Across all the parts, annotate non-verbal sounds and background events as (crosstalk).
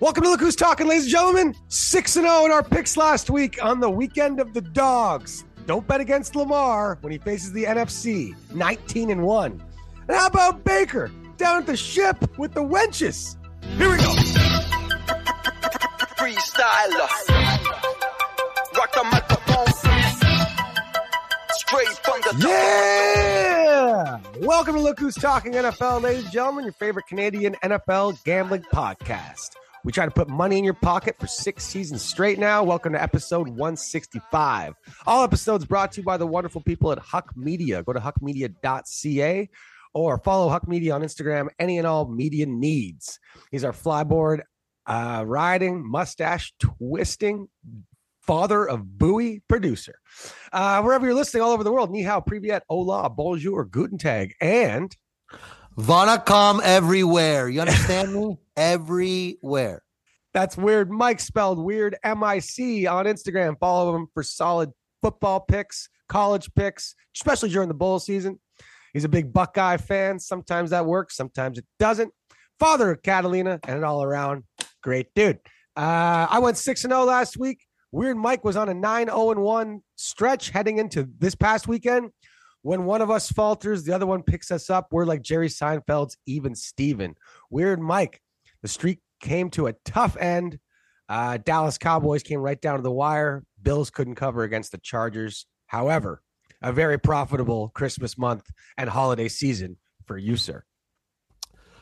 Welcome to Look Who's Talking, ladies and gentlemen. 6 0 in our picks last week on the weekend of the dogs. Don't bet against Lamar when he faces the NFC, 19 and 1. And how about Baker down at the ship with the wenches? Here we go. freestyler. Rock the microphone. Straight from the Yeah! Welcome to Look Who's Talking NFL, ladies and gentlemen, your favorite Canadian NFL gambling podcast. We try to put money in your pocket for six seasons straight now. Welcome to episode 165. All episodes brought to you by the wonderful people at Huck Media. Go to huckmedia.ca or follow Huck Media on Instagram, any and all media needs. He's our flyboard uh, riding, mustache twisting, father of Bowie producer. Uh, wherever you're listening all over the world, ni hao, privyet, hola, bonjour, guten tag, and Vonacom everywhere. You understand me? (laughs) Everywhere. that's weird. Mike spelled weird M I C on Instagram. Follow him for solid football picks, college picks, especially during the bowl season. He's a big Buckeye fan. Sometimes that works, sometimes it doesn't. Father of Catalina and an all around great dude. Uh, I went 6 0 last week. Weird Mike was on a 9 0 1 stretch heading into this past weekend. When one of us falters, the other one picks us up. We're like Jerry Seinfeld's even Steven. Weird Mike. The streak came to a tough end. Uh, Dallas Cowboys came right down to the wire. Bills couldn't cover against the Chargers. However, a very profitable Christmas month and holiday season for you, sir.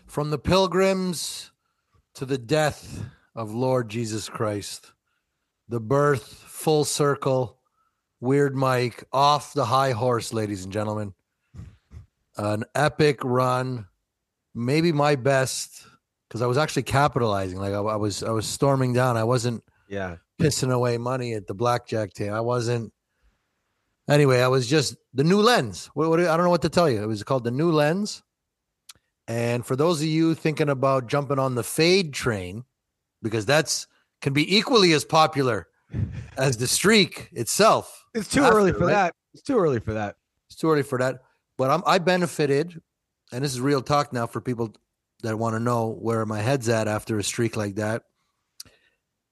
From the pilgrims to the death of Lord Jesus Christ, the birth, full circle, Weird Mike off the high horse, ladies and gentlemen. An epic run, maybe my best, because I was actually capitalizing. Like I, I was, I was storming down. I wasn't Yeah. pissing away money at the blackjack table. I wasn't. Anyway, I was just the new lens. What, what I don't know what to tell you. It was called the new lens. And for those of you thinking about jumping on the fade train, because that's can be equally as popular (laughs) as the streak itself. It's too After, early for right? that. It's too early for that. It's too early for that. But I'm, I benefited, and this is real talk now for people that want to know where my head's at after a streak like that.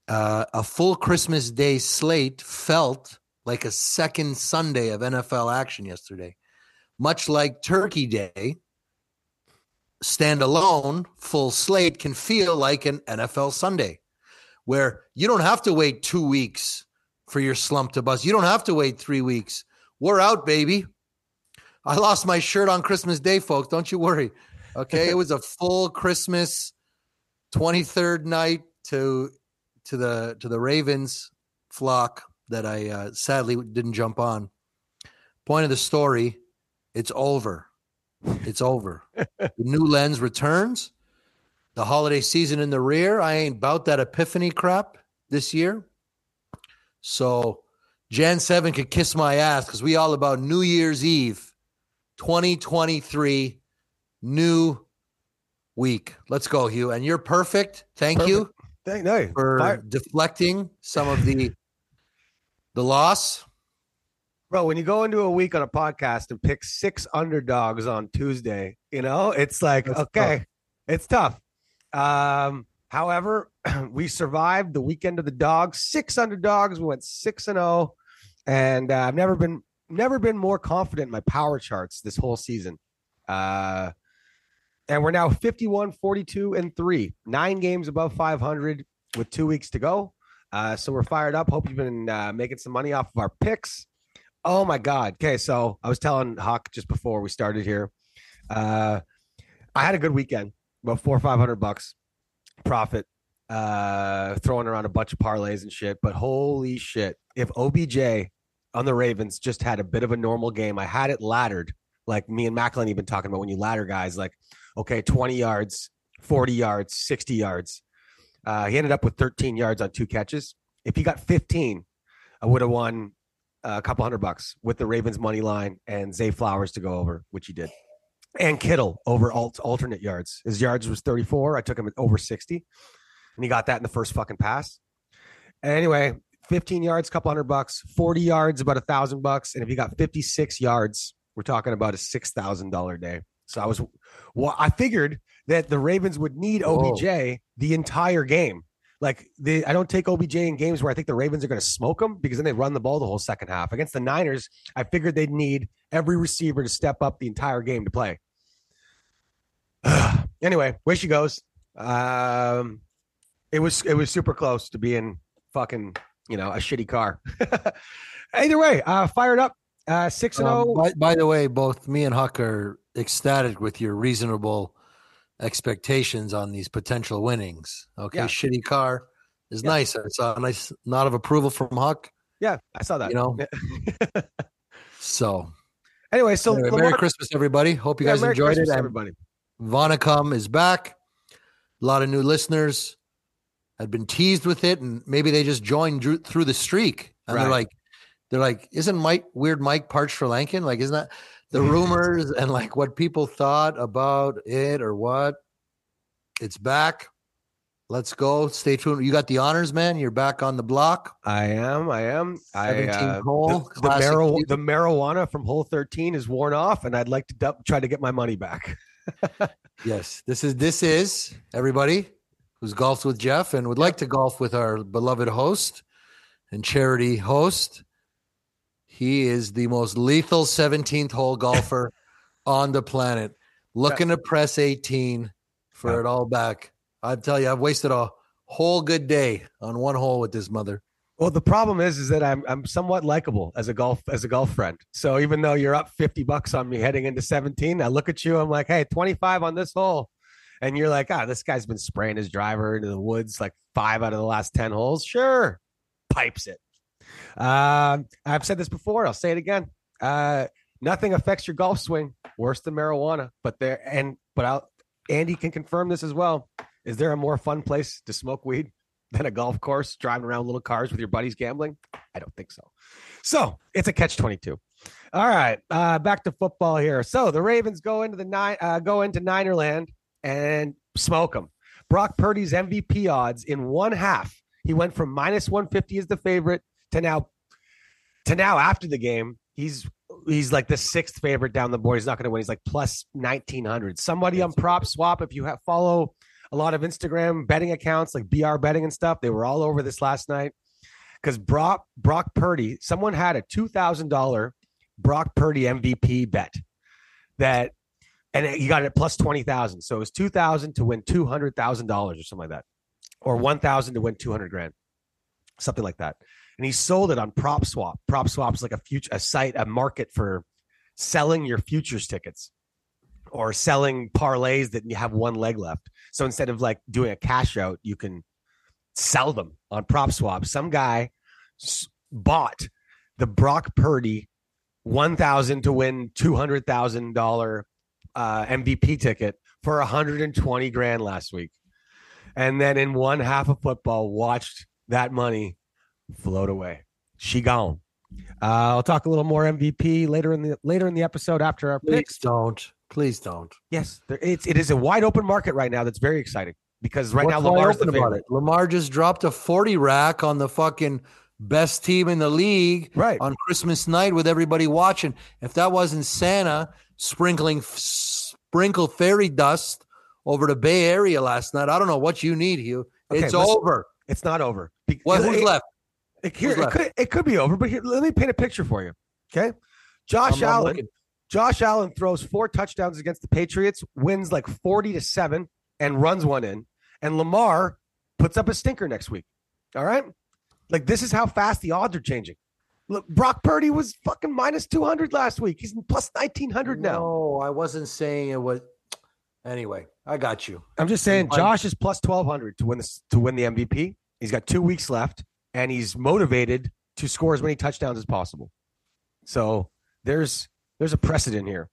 Uh, a full Christmas Day slate felt like a second Sunday of NFL action yesterday, much like Turkey Day. Standalone, full slate can feel like an NFL Sunday, where you don't have to wait two weeks for your slump to bust. You don't have to wait three weeks. We're out, baby. I lost my shirt on Christmas Day, folks. Don't you worry. Okay, it was a full Christmas 23rd night to to the to the Ravens flock that I uh, sadly didn't jump on. Point of the story, it's over. It's over. the new lens returns. The holiday season in the rear. I ain't about that epiphany crap this year. So Jan 7 could kiss my ass because we all about New Year's Eve 2023 new week. Let's go, Hugh. And you're perfect. Thank you Thank no. for Fire- deflecting some of the the loss. Bro, when you go into a week on a podcast and pick six underdogs on Tuesday, you know, it's like, That's okay, it's tough. Um, however, (clears throat) we survived the weekend of the dogs, six underdogs. We went six and oh. And uh, I've never been never been more confident in my power charts this whole season. Uh and we're now 51, 42, and three, nine games above 500 with two weeks to go. Uh, so we're fired up. Hope you've been uh, making some money off of our picks. Oh my God. Okay. So I was telling Hawk just before we started here. Uh, I had a good weekend, about four or 500 bucks profit, uh, throwing around a bunch of parlays and shit. But holy shit. If OBJ on the Ravens just had a bit of a normal game, I had it laddered like me and Macklin even talking about when you ladder guys, like, okay, 20 yards, 40 yards, 60 yards. Uh, he ended up with 13 yards on two catches. If he got 15, I would have won a couple hundred bucks with the Ravens money line and Zay Flowers to go over, which he did. And Kittle over alt, alternate yards. His yards was 34. I took him at over 60. And he got that in the first fucking pass. Anyway, 15 yards, couple hundred bucks, 40 yards, about a thousand bucks. And if you got 56 yards, we're talking about a six thousand dollar day. So I was, well, I figured that the Ravens would need Whoa. OBJ the entire game. Like the I don't take OBJ in games where I think the Ravens are going to smoke them because then they run the ball the whole second half. Against the Niners, I figured they'd need every receiver to step up the entire game to play. (sighs) anyway, way she goes. Um, it was it was super close to being fucking you know a shitty car. (laughs) Either way, uh, fired up. Uh, six and Um, zero. by, by the way, both me and Huck are ecstatic with your reasonable expectations on these potential winnings. Okay, Yeah. shitty car is Yeah. nice. I saw a nice nod of approval from Huck. Yeah, I saw that. You know, (laughs) So, anyway, so anyway, Merry Christmas, everybody. Hope you yeah, guys Merry enjoyed Christmas, it. Everybody. Vonacom is back. A lot of new listeners had been teased with it, and maybe they just joined through the streak. And they're like, they're like, isn't Mike weird Mike parched for Lankin? Like, isn't that the rumors and like what people thought about it or what? It's back. Let's go. Stay tuned. You got the honors, man. You're back on the block. I am. I am. I 17 uh, hole, the, the, the marijuana from hole 13 is worn off, and I'd like to try to get my money back. (laughs) Yes, this is this is everybody who's golfed with Jeff and would like to golf with our beloved host and charity host. He is the most lethal 17th hole golfer (laughs) on the planet. Looking to press 18 for Yeah. it all back. I tell you, I've wasted a whole good day on one hole with this mother. Well, the problem is, is that I'm I'm somewhat likable as a golf as a golf friend. So even though you're up 50 bucks on me heading into 17, I look at you, I'm like, hey, 25 on this hole. And you're like, ah, this guy's been spraying his driver into the woods like five out of the last 10 holes. Sure. Pipes it. Um, I've said this before, I'll say it again. Uh, nothing affects your golf swing worse than marijuana. But there and but I'll Andy can confirm this as well. Is there a more fun place to smoke weed than a golf course driving around little cars with your buddies gambling? I don't think so. So it's a catch 22. All right. Uh, back to football here. So the Ravens go into the nine, uh, go into Ninerland and smoke them. Brock Purdy's MVP odds in one half. He went from minus 150 as the favorite to now to now after the game. He's he's like the sixth favorite down the board. He's not going to win. He's like plus 1900. Somebody on prop swap, if you have follow a lot of Instagram betting accounts like BR betting and stuff, they were all over this last night because Brock Brock Purdy, someone had a two thousand dollar Brock Purdy MVP bet that, and he got it plus twenty thousand. So it was two thousand to win two hundred thousand dollars or something like that, or one thousand to win two hundred grand, something like that. And he sold it on Prop Swap. Prop swap's like a future a site, a market for selling your futures tickets or selling parlays that you have one leg left. So instead of like doing a cash out, you can sell them on prop swap. Some guy bought the Brock Purdy 1000 to win $200,000 uh, MVP ticket for 120 grand last week. And then in one half of football, watched that money float away. She gone. Uh, I'll talk a little more MVP later in the later in the episode after our picks. Please don't. Please don't. Yes, there, it's it is a wide open market right now. That's very exciting because right What's now Lamar's the about favorite. it? Lamar just dropped a 40 rack on the fucking best team in the league Right. on Christmas night with everybody watching. If that wasn't Santa sprinkling sprinkle fairy dust over the Bay Area last night, I don't know what you need, Hugh. Okay, it's listen. over. It's not over. Be- Well, who's it- left? It, here, it could it could be over, but here, let me paint a picture for you. Okay, Josh I'm- I'm Allen. Josh Allen throws four touchdowns against the Patriots, wins like forty to seven, and runs one in. And Lamar puts up a stinker next week. All right, like this is how fast the odds are changing. Look, Brock Purdy was fucking minus two hundred last week. He's plus nineteen hundred now. No, I wasn't saying it was. Anyway, I got you. I'm just saying, Josh is plus twelve hundred to win this to win the MVP. He's got two weeks left, and he's motivated to score as many touchdowns as possible. So there's there's a precedent here.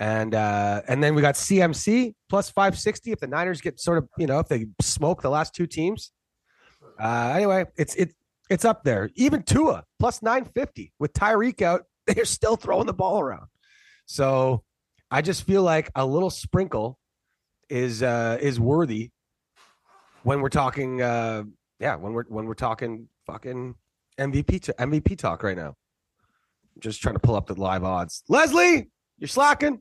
And uh, and then we got CMC plus five sixty if the Niners get sort of you know if they smoke the last two teams. Uh, anyway, it's it it's up there. Even Tua plus nine fifty with Tyreek out, (laughs) they're still throwing the ball around. So I just feel like a little sprinkle is uh is worthy when we're talking uh yeah when we're when we're talking fucking MVP to MVP talk right now. Just trying to pull up the live odds. Leslie, you're slacking.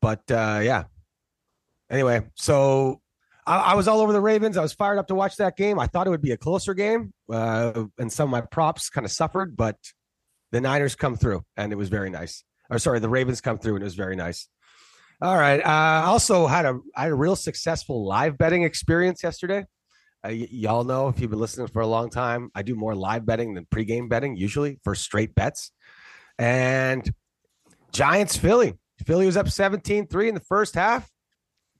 But uh yeah. Anyway, so I, I was all over the Ravens. I was fired up to watch that game. I thought it would be a closer game, uh, and some of my props kind of suffered, but the Niners come through, and it was very nice. Or sorry, the Ravens come through, and it was very nice. All right. Uh, I also had a I had a real successful live betting experience yesterday. Uh, y- y'all know if you've been listening for a long time, I do more live betting than pregame betting usually for straight bets. And Giants Philly. Philly was up 17-3 in the first half,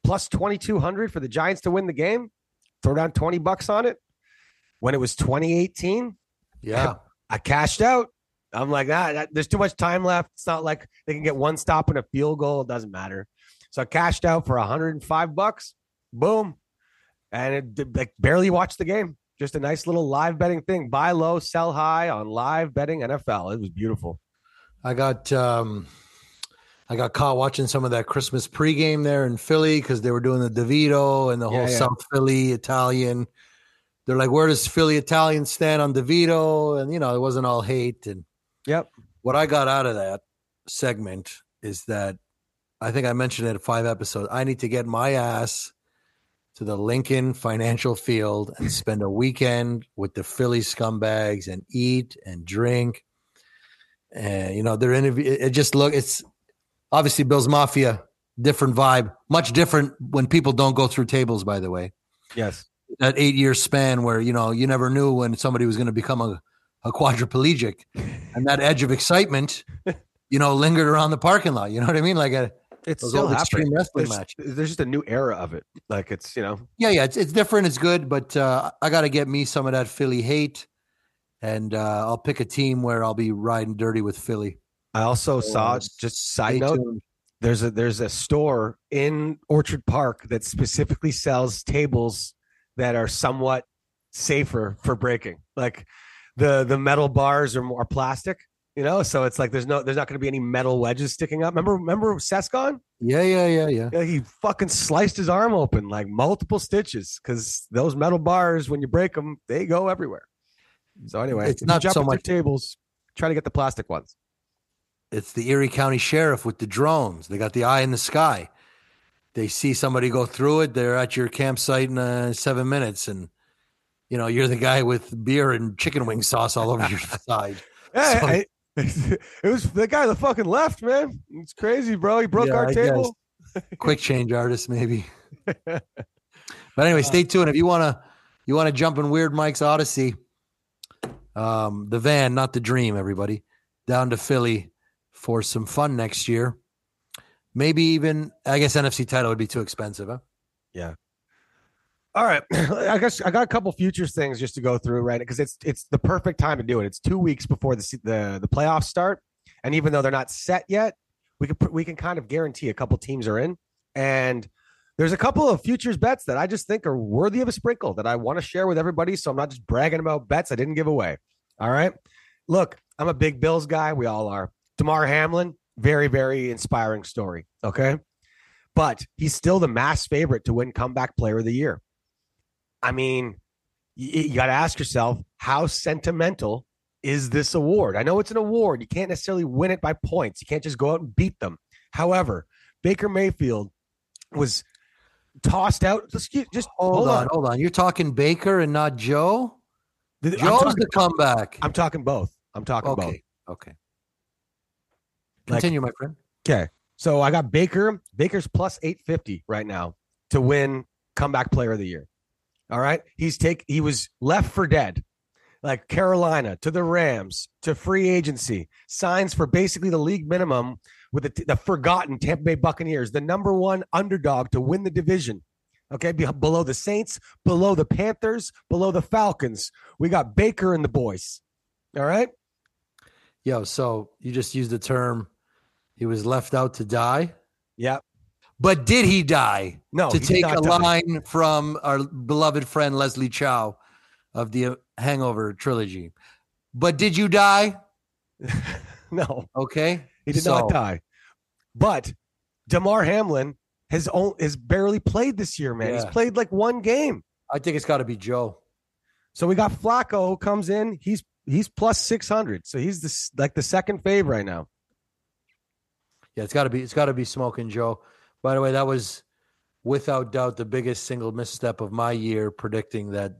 plus 2200 for the Giants to win the game. Throw down 20 bucks on it. When it was 2018, Yeah. I cashed out. I'm like, ah, that, there's too much time left. It's not like they can get one stop and a field goal. It doesn't matter. So I cashed out for 105 bucks. Boom. And it did- like barely watched the game. Just a nice little live betting thing. Buy low, sell high on live betting NFL. It was beautiful. I got um I got caught watching some of that Christmas pregame there in Philly because they were doing the DeVito and the Yeah, whole yeah. South Philly Italian. They're like, where does Philly Italian stand on DeVito? And you know, it wasn't all hate. And Yep. what I got out of that segment is that I think I mentioned it in five episodes. I need to get my ass to the Lincoln Financial Field and (laughs) spend a weekend with the Philly scumbags and eat and drink. And you know, they're interview. It it just look. It's obviously Bills Mafia, different vibe, much different when people don't go through tables. By the way, Yes. that eight year span where you know you never knew when somebody was going to become a, a quadriplegic and that edge of excitement you know lingered around the parking lot you know what i mean like a It's still happening. extreme wrestling There's, match there's just a new era of it. Like it's, you know, yeah yeah it's, it's different it's good but uh, i got to get me some of that philly hate and uh, i'll pick a team where i'll be riding dirty with philly I also So, saw uh, just side note, tuned. there's a there's a store in Orchard Park that specifically sells tables that are somewhat safer for breaking. Like the the metal bars are more plastic, you know, so it's like there's no there's not going to be any metal wedges sticking up. Remember remember Sescon? yeah yeah yeah yeah Yeah, he fucking sliced his arm open like multiple stitches because those metal bars when you break them they go everywhere. So anyway, It's not jump so much- tables. Try to get the plastic ones. it's the Erie County Sheriff with the drones. They got the eye in the sky. They see somebody go through it. They're at your campsite in uh, seven minutes, and you know you're the guy with beer and chicken wing sauce all over your (laughs) side. Yeah, So- I- (laughs) it was the guy that fucking left, man. It's crazy, bro. He broke Yeah, our I table. Quick change artist, maybe. (laughs) but anyway, stay tuned if you wanna you wanna jump in Weird Mike's Odyssey. Um, the van, not the dream. Everybody down to Philly for some fun next year. Maybe even I guess NFC title would be too expensive, huh? All right, (clears throat) I guess I got a couple futures things just to go through, right? Because it's it's the perfect time to do it. It's two weeks before the the the playoffs start, and even though they're not set yet, we can we can kind of guarantee a couple teams are in, and there's a couple of futures bets that I just think are worthy of a sprinkle that I want to share with everybody. So I'm not just bragging about bets I didn't give away. All right, look, I'm a big Bills guy. We all are. Damar Hamlin, very very inspiring story. Okay, but he's still the mass favorite to win comeback player of the year. I mean, you, you got to ask yourself, how sentimental is this award? I know it's an award. You can't necessarily win it by points. You can't just go out and beat them. However, Baker Mayfield was tossed out. Just, just Hold, on, hold on. You're talking Baker and not Joe. I'm Joe's talking, the comeback. I'm talking both. I'm talking both. okay, okay. Like- Continue, my friend. Okay. So I got Baker. Baker's plus 850 right now to win comeback player of the year. All right. He's take he was left for dead. Like Carolina to the Rams to free agency, signs for basically the league minimum with the, the forgotten Tampa Bay Buccaneers, the number one underdog to win the division. Okay, be- below the Saints, below the Panthers, below the Falcons. We got Baker and the boys. All right. Yo, so you just used the term he was left out to die. Yeah. But did he die? No. to take a die. line from our beloved friend Leslie Chow of the Hangover trilogy. But did you die? (laughs) no. Okay. He did So- not die. But Damar Hamlin has only has barely played this year, man. He's played like one game. I think it's got to be Joe. So we got Flacco who comes in. He's he's plus six hundred. So he's this like the second fave right now. Yeah, it's got to be. It's got to be smoking Joe. By the way, that was without doubt the biggest single misstep of my year predicting that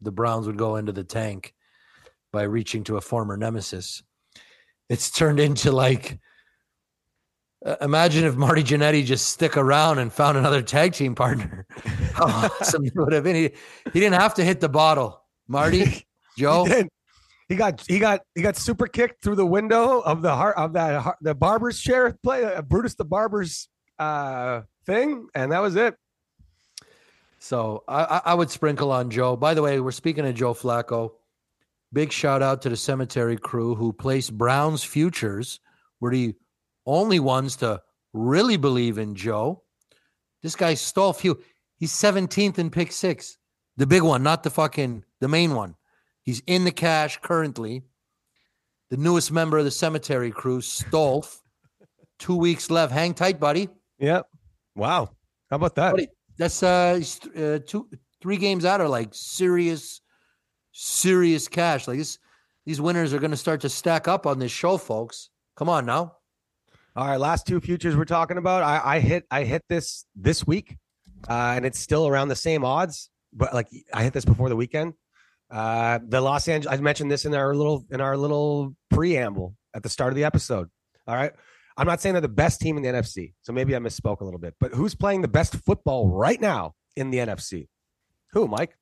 the Browns would go into the tank by reaching to a former nemesis. It's turned into like imagine if Marty Jannetty just stick around and found another tag team partner. (laughs) How awesome it would have been. He, he didn't have to hit the bottle. Marty, (laughs) Joe. He. He got he got he got super kicked through the window of the heart of that the barber's chair play uh, Brutus the barber's uh thing and that was it. So I, I- would sprinkle on Joe. By the way, we're speaking of Joe Flacco. Big shout out to the cemetery crew who placed Browns futures. Were the only ones to really believe in Joe. This guy stole few. He's 17th in pick six. The big one, not the fucking the main one. He's in the cash currently. The newest member of the cemetery crew, Stolf. (laughs) Two weeks left. Hang tight, buddy. Yep. Wow. How about that? Buddy, that's uh, uh two three games out are like serious serious cash like this these winners are going to start to stack up on this show folks come on now All right, last two futures we're talking about. I, I hit I hit this this week, uh, and it's still around the same odds. But like I hit this before the weekend. Uh, the Los Angeles. I mentioned this in our little in our little preamble at the start of the episode. All right, I'm not saying they're the best team in the NFC, so maybe I misspoke a little bit. But who's playing the best football right now in the NFC? Who, Mike?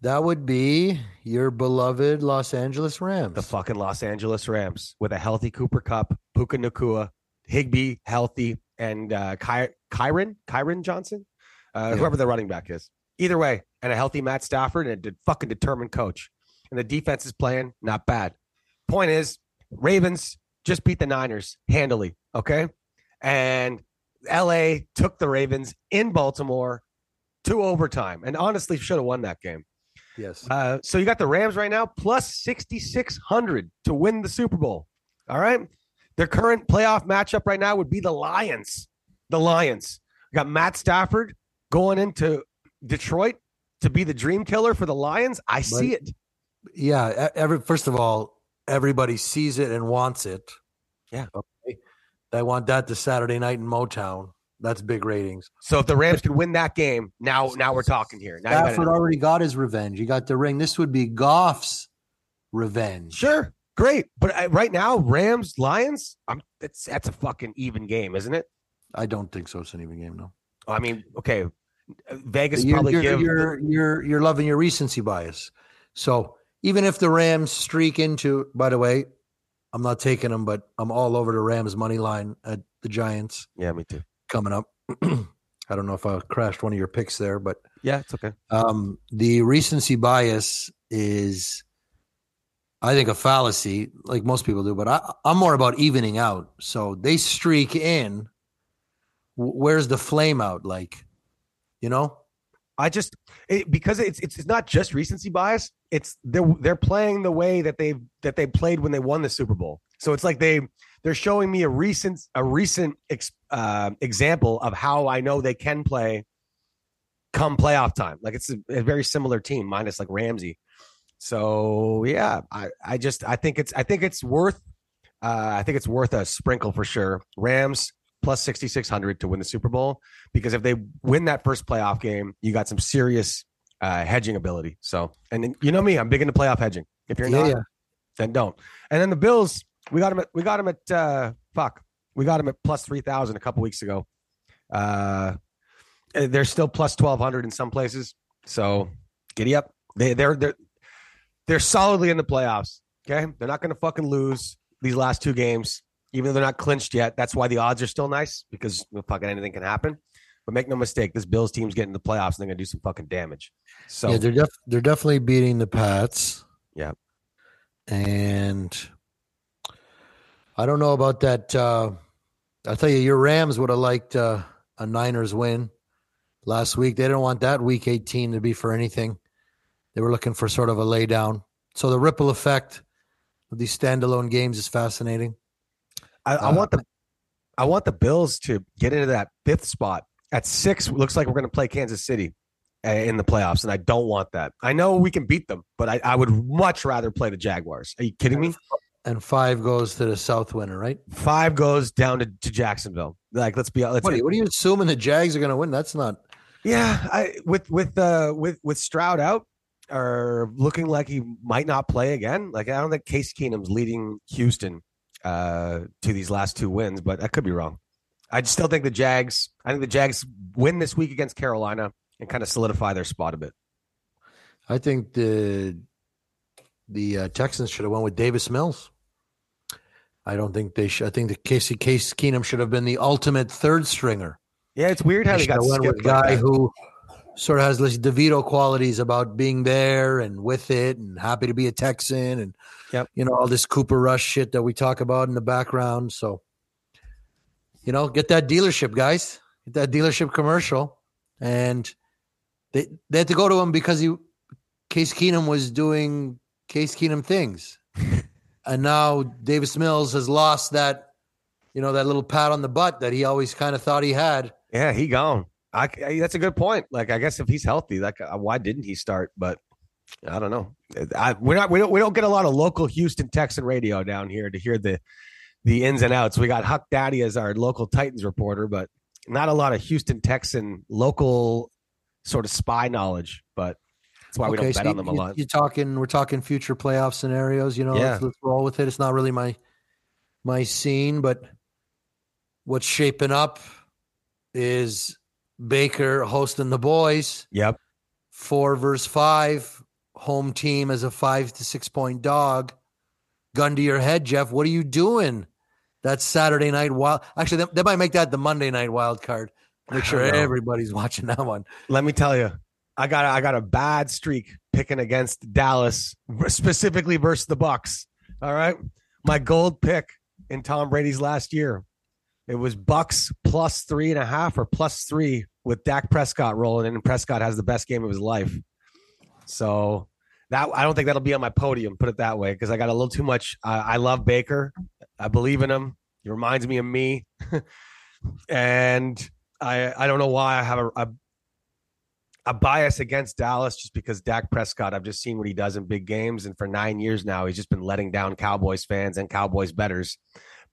that would be your beloved los angeles rams The fucking Los Angeles Rams with a healthy Cooper Kupp, Puka Nacua, Higbee healthy, and uh, Ky- Kyron Kyron Johnson, uh, Yeah. whoever the running back is. Either way, and a healthy Matt Stafford and a de- fucking determined coach. And the defense is playing not bad. Point is, Ravens just beat the Niners handily. Okay, and L.A. took the Ravens in Baltimore to overtime, and honestly should have won that game. yes Uh, so you got the Rams right now plus 6,600 to win the Super Bowl. All right. Their current playoff matchup right now would be the Lions. The Lions. We got Matt Stafford going into Detroit to be the dream killer for the Lions. I see it. yeah every first of all everybody sees it and wants it Yeah. okay they want that to saturday night in motown that's big ratings So if the Rams could win that game, now now we're talking here. Now Stafford already got his revenge. He got the ring. This would be Goff's revenge. Sure. Great. But uh, right now, Rams, Lions, I'm, that's, that's a fucking even game, isn't it? I don't think so. It's an even game, no. I mean, okay. Vegas You're, probably you're, give you're, you're, you're loving your recency bias. So even if the Rams streak into, by the way, I'm not taking them, but I'm all over the Rams money line at the Giants Yeah, me too. coming up. (clears throat) I don't know if I crashed one of your picks there, but Yeah, it's okay. um, the recency bias is, I think, a fallacy, like most people do. But I, I'm more about evening out. So they streak in. Where's the flame out? Like, you know, I just it, because it's, it's it's not just recency bias. It's they're they're playing the way that they that they played when they won the Super Bowl. So it's like they they're showing me a recent a recent ex, uh, example of how I know they can play come playoff time. Like it's a, a very similar team, minus like Ramsey. So yeah, I I just I think it's I think it's worth uh, I think it's worth a sprinkle for sure. Rams plus 6600 to win the Super Bowl because if they win that first playoff game, you got some serious uh, hedging ability. So, and then, you know me, I'm big into playoff hedging. If you're Yeah, not, yeah. then don't. And then the Bills, we got them at we got them at uh, fuck, we got them at plus 3000 a couple weeks ago. Uh, they're still plus 1200 in some places. So, giddy up. They they're they're they're solidly in the playoffs. Okay, they're not going to fucking lose these last two games, even though they're not clinched yet. That's why the odds are still nice because fucking anything can happen. But make no mistake, this Bills team's getting the playoffs and they're going to do some fucking damage. So yeah, they're def- they're definitely beating the Pats. Yeah. and I don't know about that. Uh, I'll tell you, your Rams would have liked uh, a Niners win last week. They didn't want that Week 18 to be for anything. They were looking for sort of a laydown. So the ripple effect of these standalone games is fascinating. I, I Uh, want the I want the Bills to get into that fifth spot at six. Looks like we're going to play Kansas City uh, in the playoffs, and I don't want that. I know we can beat them, but I, I would much rather play the Jaguars. Are you kidding me? And five goes to the South winner, right? Five goes down to, to Jacksonville. Like, let's be let's What, are you- what are you assuming the Jags are going to win? That's not. Yeah, I with with uh with with Stroud out or looking like he might not play again. Like I don't think Case Keenum's leading Houston uh to these last two wins, but I could be wrong. I still think the Jags. I think the Jags win this week against Carolina and kind of solidify their spot a bit. I think the the uh, Texans should have went with Davis Mills. I don't think they should. I think the Casey Case Keenum should have been the ultimate third stringer. Yeah, it's weird how They they got have went with a guy that. who sort of has this DeVito qualities about being there and with it and happy to be a Texan and Yep. you know all this Cooper Rush shit that we talk about in the background. So you know, get that dealership, guys. Get that dealership commercial, and they they had to go to him because he Case Keenum was doing Case Keenum things, (laughs) and now Davis Mills has lost that. You know that little pat on the butt that he always kind of thought he had. Yeah, he gone. I, I- that's a good point. Like I guess if he's healthy, like uh, why didn't he start? But I don't know. I, we're not. We don't. We don't get a lot of local Houston Texan radio down here to hear the the ins and outs. We got Huck Daddy as our local Titans reporter, but not a lot of Houston Texan local sort of spy knowledge. But that's why we don't bet so on them a you- lot. You're talking, we're talking future playoff scenarios. You know, Yeah. let's, let's roll with it. It's not really my my scene, but what's shaping up is Baker hosting the boys, Yep. four versus five, home team as a five to six point dog. Gun to your head, Jeff. What are you doing? That's Saturday night wild. Actually, they, they might make that the Monday night wild card. Make sure everybody's watching that one. Let me tell you, I got I got a bad streak picking against Dallas, specifically versus the Bucks. All right, my gold pick in Tom Brady's last year, it was Bucks plus three and a half or plus three with Dak Prescott rolling in, and Prescott has the best game of his life. So that I don't think that'll be on my podium. Put it that way, because I got a little too much. I I love Baker. I believe in him. He reminds me of me, (laughs) and I I don't know why I have a, a a bias against Dallas just because Dak Prescott, I've just seen what he does in big games. And for nine years now, he's just been letting down Cowboys fans and Cowboys betters.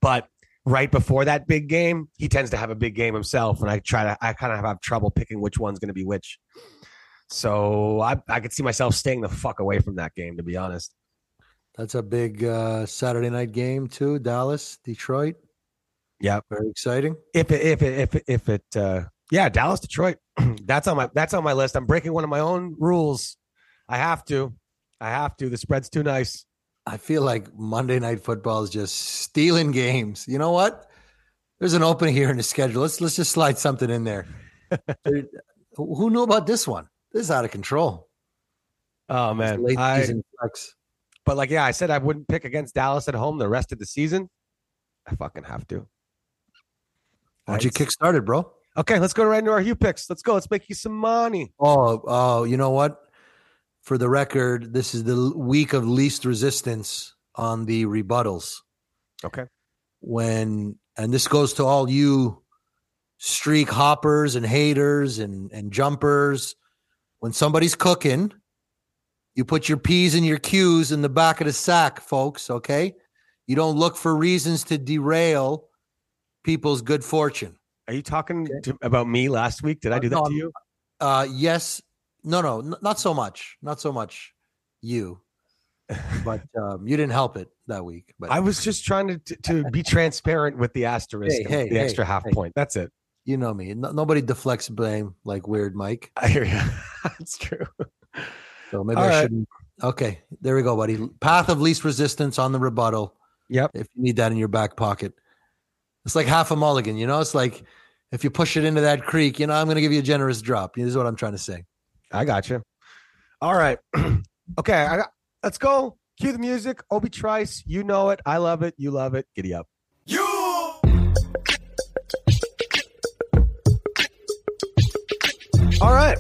But right before that big game, he tends to have a big game himself. And I try to, I kind of have trouble picking which one's going to be which. So I, I could see myself staying the fuck away from that game, to be honest. That's a big uh, Saturday night game too. Dallas, Detroit. Yeah, Very exciting. If it, if it, if it, if it, uh, yeah, Dallas, Detroit. (clears throat) that's on my, that's on my list. I'm breaking one of my own rules. I have to, I have to. The spread's too nice. I feel like Monday night football is just stealing games. You know what? There's an opening here in the schedule. Let's let's just slide something in there. Who (laughs) who knew about this one? This is out of control. Oh man, Late I, season flex. but like yeah, I said I wouldn't pick against Dallas at home the rest of the season. I fucking have to. Why don't you Right. kick started, bro? Okay, let's go right into our Hugh picks. Let's go. Let's make you some money. Oh, oh, you know what? For the record, this is the week of least resistance on the rebuttals. Okay. When and this goes to all you streak hoppers and haters and and jumpers. When somebody's cooking, you put your P's and your Q's in the back of the sack, folks, okay? You don't look for reasons to derail people's good fortune. Are you talking Okay. to, about me last week? Did I Uh, do that no, to you? Uh yes. No, no, n- not so much. Not so much you. (laughs) But um, you didn't help it that week. But I was just trying to to, to be transparent with the asterisk, Hey, hey, the hey, extra half point. That's it. You know me. No, nobody deflects blame like weird Mike. I hear you. (laughs) That's true. So maybe All I right. shouldn't. Okay, there we go, buddy. Path of least resistance on the rebuttal. Yep. If you need that in your back pocket, it's like half a mulligan. You know, it's like if you push it into that creek. You know, I'm going to give you a generous drop. This is what I'm trying to say. I got you. All right. (clears throat) okay. I got, let's go. Cue the music. Obi Trice. You know it. I love it. You love it. Giddy up. All right.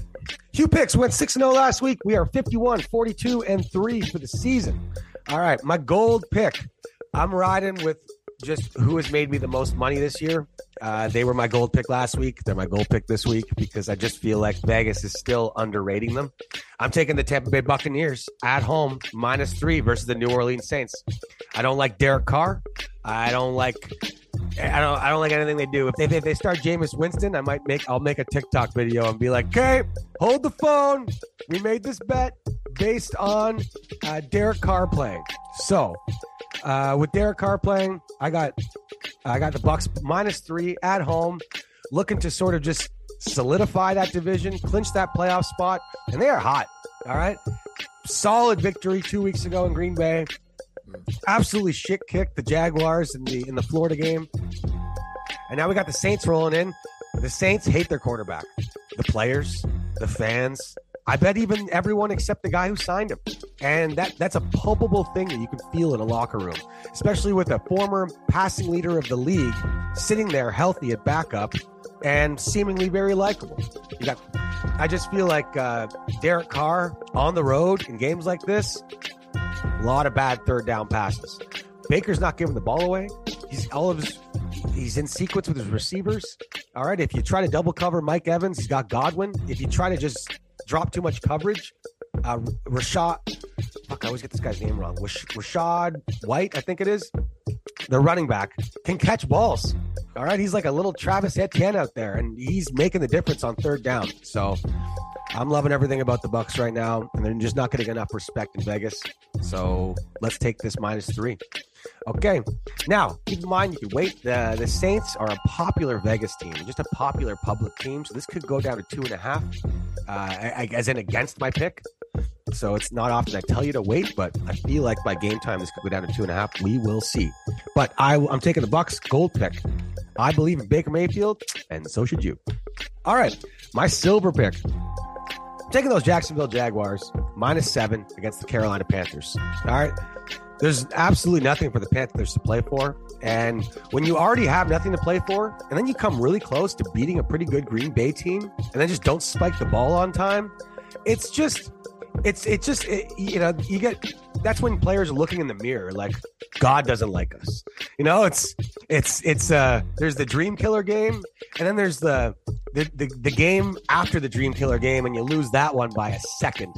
Hugh picks went 6 0 last week. We are 51, 42, and 3 for the season. All right. My gold pick. I'm riding with just who has made me the most money this year. Uh, they were my gold pick last week. They're my gold pick this week because I just feel like Vegas is still underrating them. I'm taking the Tampa Bay Buccaneers at home minus three versus the New Orleans Saints. I don't like Derek Carr. I don't like. I don't. I don't like anything they do. If they, if they start Jameis Winston, I might make. I'll make a TikTok video and be like, "Okay, hold the phone. We made this bet based on uh, Derek Carr playing. So, uh, with Derek Carr playing, I got I got the Bucks minus three at home, looking to sort of just solidify that division, clinch that playoff spot, and they are hot. All right, solid victory two weeks ago in Green Bay. Absolutely shit kicked the Jaguars in the in the Florida game, and now we got the Saints rolling in. The Saints hate their quarterback. The players, the fans, I bet even everyone except the guy who signed him. And that that's a palpable thing that you can feel in a locker room, especially with a former passing leader of the league sitting there healthy at backup and seemingly very likable. You got I just feel like uh, Derek Carr on the road in games like this, a lot of bad third down passes. Baker's not giving the ball away. He's all of his he's in sequence with his receivers. All right, if you try to double cover Mike Evans, he's got Godwin. If you try to just drop too much coverage. Uh, Rachaad, fuck, I always get this guy's name wrong. Rash- Rachaad White, I think it is. The running back can catch balls. All right, he's like a little Travis Etienne out there, and he's making the difference on third down. So I'm loving everything about the Bucks right now, and they're just not getting enough respect in Vegas. So let's take this minus three. Okay. Now, keep in mind, you can wait. The, the Saints are a popular Vegas team, just a popular public team. So this could go down to two and a half, uh, as in against my pick. So it's not often I tell you to wait, but I feel like by game time this could go down to two and a half. We will see. But I, I'm taking the Bucks gold pick. I believe in Baker Mayfield, and so should you. All right, my silver pick. Taking those Jacksonville Jaguars minus seven against the Carolina Panthers. All right, there's absolutely nothing for the Panthers to play for. And when you already have nothing to play for, and then you come really close to beating a pretty good Green Bay team, and then just don't spike the ball on time, it's just, it's, it's just, it, you know, you get, that's when players are looking in the mirror like, God doesn't like us. You know, it's, it's, it's, uh, there's the dream killer game, and then there's the, the, the, the game after the dream killer game, and you lose that one by a second.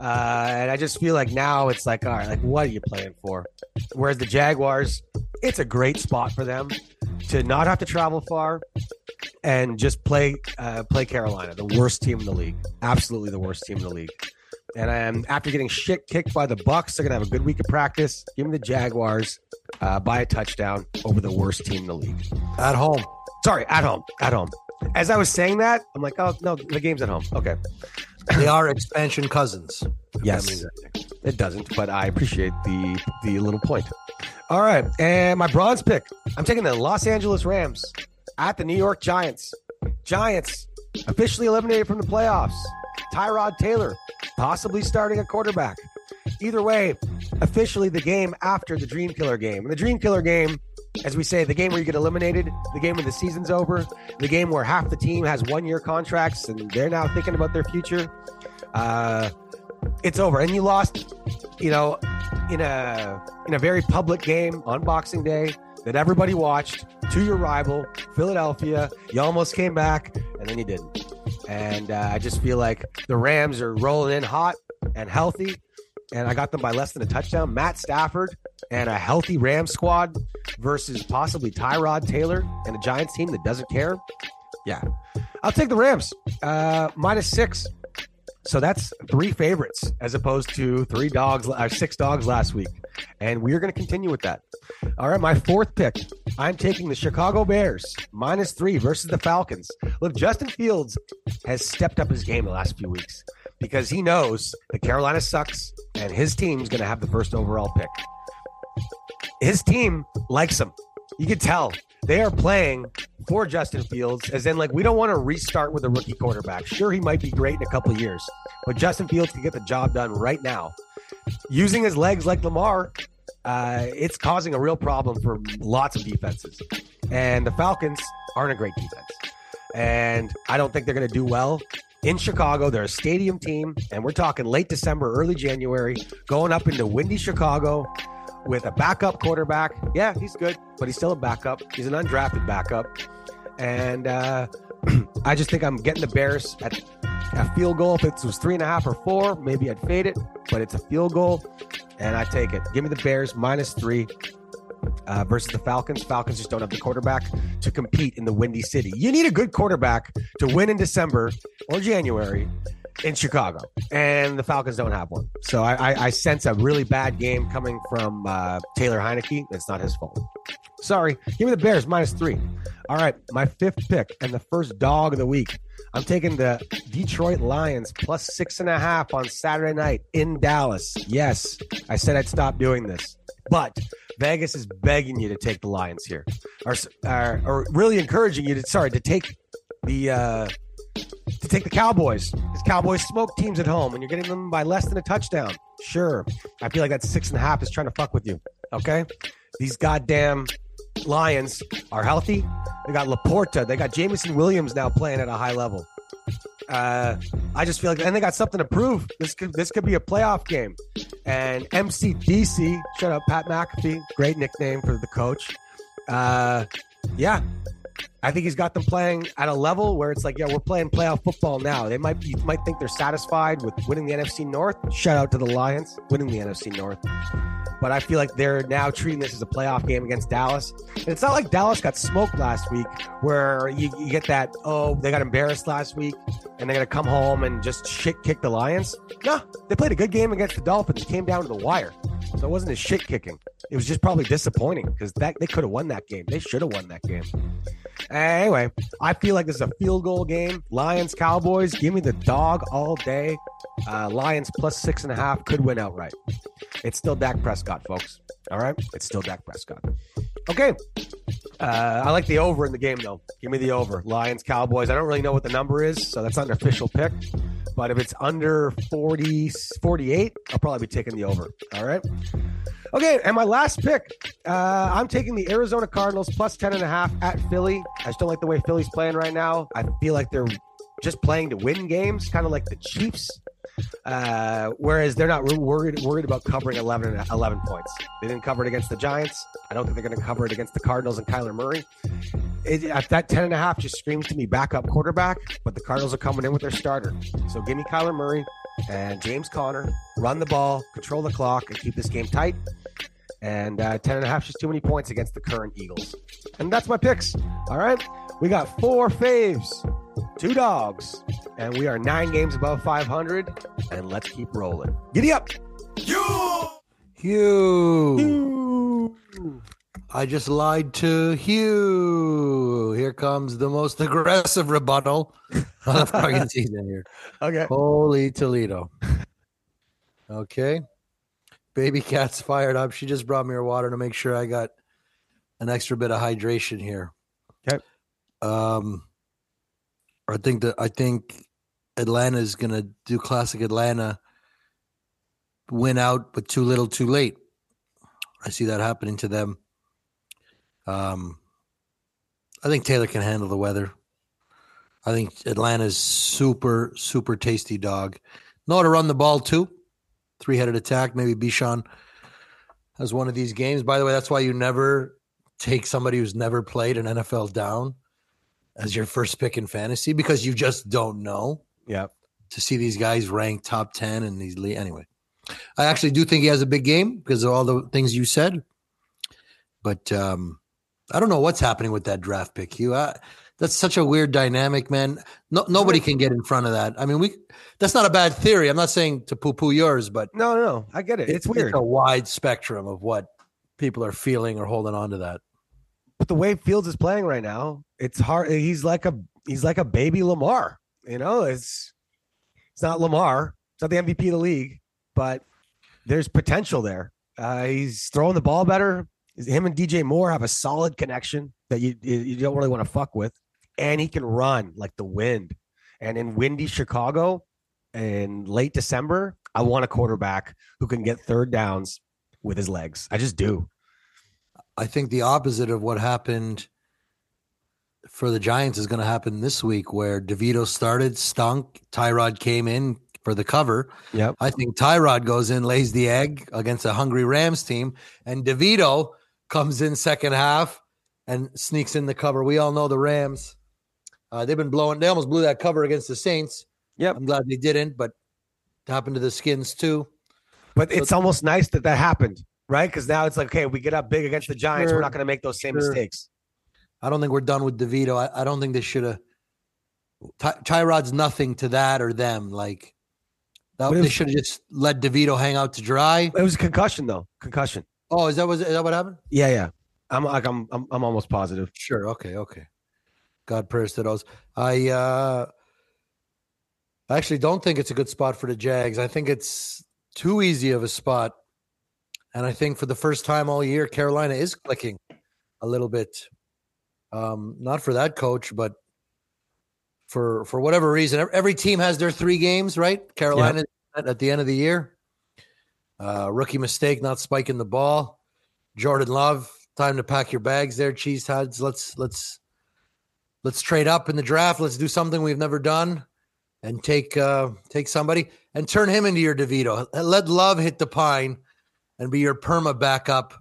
Uh, and I just feel like now it's like, all right, like what are you playing for? Whereas the Jaguars, it's a great spot for them to not have to travel far and just play uh, play Carolina, the worst team in the league, absolutely the worst team in the league. And um, after getting shit kicked by the Bucks, they're gonna have a good week of practice. Give me the Jaguars uh, by a touchdown over the worst team in the league at home. Sorry, at home, at home. As I was saying that, I'm like, oh no, the game's at home. Okay, they are expansion cousins. Yes, it doesn't, but I appreciate the the little point. All right, and my bronze pick. I'm taking the Los Angeles Rams at the New York Giants. Giants officially eliminated from the playoffs. Tyrod Taylor possibly starting a quarterback. Either way, officially the game after the Dream Killer game. And the Dream Killer game, as we say, the game where you get eliminated, the game when the season's over, the game where half the team has one year contracts and they're now thinking about their future. Uh, it's over, and you lost. You know, in a in a very public game on Boxing Day that everybody watched to your rival, Philadelphia. You almost came back, and then you didn't. And uh, I just feel like the Rams are rolling in hot and healthy and I got them by less than a touchdown. Matt Stafford and a healthy Rams squad versus possibly Tyrod Taylor and a Giants team that doesn't care. Yeah, I'll take the Rams uh, minus six. So that's three favorites as opposed to three dogs, or uh, six dogs last week. And we're going to continue with that. All right, my fourth pick. I'm taking the Chicago Bears minus three versus the Falcons. Look, Justin Fields has stepped up his game the last few weeks because he knows that Carolina sucks and his team's going to have the first overall pick. His team likes him. You can tell they are playing for Justin Fields, as in, like, we don't want to restart with a rookie quarterback. Sure, he might be great in a couple years, but Justin Fields can get the job done right now. Using his legs like Lamar, uh, it's causing a real problem for lots of defenses. And the Falcons aren't a great defense. And I don't think they're going to do well in Chicago. They're a stadium team, and we're talking late December, early January, going up into windy Chicago with a backup quarterback. Yeah, he's good, but he's still a backup. He's an undrafted backup. And uh, (clears throat) I just think I'm getting the Bears at a field goal. If it was three and a half or four, maybe I'd fade it, but it's a field goal, and I take it. Give me the Bears minus three uh, versus the Falcons. Falcons just don't have the quarterback to compete in the Windy City. You need a good quarterback to win in December or January in Chicago, and the Falcons don't have one. So I, I, I sense a really bad game coming from uh, Taylor Heinicke. It's not his fault. Sorry. Give me the Bears minus three. All right, my fifth pick and the first dog of the week. I'm taking the Detroit Lions plus six and a half on Saturday night in Dallas. Yes, I said I'd stop doing this, but Vegas is begging you to take the Lions here, or or, or really encouraging you to sorry to take the uh, to take the Cowboys. Because Cowboys smoke teams at home, and you're getting them by less than a touchdown. Sure, I feel like that six and a half is trying to fuck with you. Okay, these goddamn Lions are healthy. They got LaPorta. They got Jameson Williams now playing at a high level. Uh, I just feel like, and they got something to prove. This could this could be a playoff game. And MCDC, shut up, Pat McAfee, great nickname for the coach. Uh, yeah, I think he's got them playing at a level where it's like, yeah, we're playing playoff football now. They might you might think they're satisfied with winning the NFC North. Shout out to the Lions winning the NFC North. But I feel like they're now treating this as a playoff game against Dallas. And it's not like Dallas got smoked last week, where you, you get that, oh, they got embarrassed last week and they're going to come home and just shit kick the Lions. No, they played a good game against the Dolphins. It came down to the wire. So it wasn't a shit kicking. It was just probably disappointing because that they could have won that game. They should have won that game. Anyway, I feel like this is a field goal game. Lions, Cowboys, give me the dog all day. Uh, Lions plus six and a half could win outright. It's still Dak Prescott, folks. All right, it's still Dak Prescott. Okay, uh, I like the over in the game though. Give me the over. Lions, Cowboys. I don't really know what the number is, so that's not an official pick. But if it's under 40, 48, I'll probably be taking the over. All right. Okay, and my last pick, uh, I'm taking the Arizona Cardinals plus 10 and a half at Philly. I don't like the way Philly's playing right now. I feel like they're just playing to win games, kind of like the Chiefs. Uh, whereas they're not worried worried about covering 11, 11 points. They didn't cover it against the Giants. I don't think they're going to cover it against the Cardinals and Kyler Murray. It, at that 10 and a half just screams to me backup quarterback, but the Cardinals are coming in with their starter. So give me Kyler Murray and James Conner, run the ball, control the clock, and keep this game tight. And uh, 10 and a half is just too many points against the current Eagles. And that's my picks. All right. We got four faves, two dogs, and we are nine games above 500. And let's keep rolling. Giddy up. Hugh. I just lied to Hugh. Here comes the most aggressive rebuttal (laughs) of fucking season here. Okay. Holy Toledo. Okay. Baby cat's fired up. She just brought me her water to make sure I got an extra bit of hydration here. Okay. Um I think that I think Atlanta is gonna do classic Atlanta win out but too little too late. I see that happening to them. Um I think Taylor can handle the weather. I think Atlanta's super, super tasty dog. Know how to run the ball too. Three headed attack. Maybe Bijan has one of these games. By the way, that's why you never take somebody who's never played an NFL down as your first pick in fantasy because you just don't know. Yeah. To see these guys ranked top 10 and these le- anyway. I actually do think he has a big game because of all the things you said. But um, I don't know what's happening with that draft pick, Hugh. I, that's such a weird dynamic, man. No, nobody can get in front of that. I mean, we that's not a bad theory. I'm not saying to poo poo yours, but No, no, no. I get it. It's, weird. a wide spectrum of what people are feeling or holding on to that. But the way Fields is playing right now, it's hard. He's like a he's like a baby Lamar. You know, it's it's not Lamar. It's not the MVP of the league, but there's potential there. Uh, he's throwing the ball better. Him and DJ Moore have a solid connection that you you don't really want to fuck with, and he can run like the wind. And in windy Chicago, in late December, I want a quarterback who can get third downs with his legs. I just do. I think the opposite of what happened for the Giants is going to happen this week, where DeVito started, stunk. Tyrod came in for the cover. Yep. I think Tyrod goes in, lays the egg against a hungry Rams team, and DeVito comes in second half and sneaks in the cover. We all know the Rams Uh, they've been blowing. They almost blew that cover against the Saints. Yep. I'm glad they didn't, but it happened to the Skins too. But it's almost nice that that happened, right? Because now it's like, okay, we get up big against the Giants. Sure. We're not going to make those same Sure. mistakes. I don't think we're done with DeVito. I, I don't think they should have. Ty- Tyrod's nothing to that or them. Like that, But they should have just let DeVito hang out to dry. It was a concussion, though. Concussion. Oh, is that was is that what happened? Yeah, yeah. I'm like, I'm, I'm, I'm almost positive. Sure. Okay. Okay. God prayers to those. I uh I actually don't think it's a good spot for the Jags. I think it's too easy of a spot. And I think for the first time all year, Carolina is clicking a little bit. Um, not for that coach, but for for whatever reason. Every team has their three games, right? Carolina at, at the end of the year. Uh, rookie mistake, not spiking the ball. Jordan Love, time to pack your bags there, cheese heads. Let's let's let's trade up in the draft. Let's do something we've never done and take uh take somebody and turn him into your DeVito. Let Love hit the pine and be your perma backup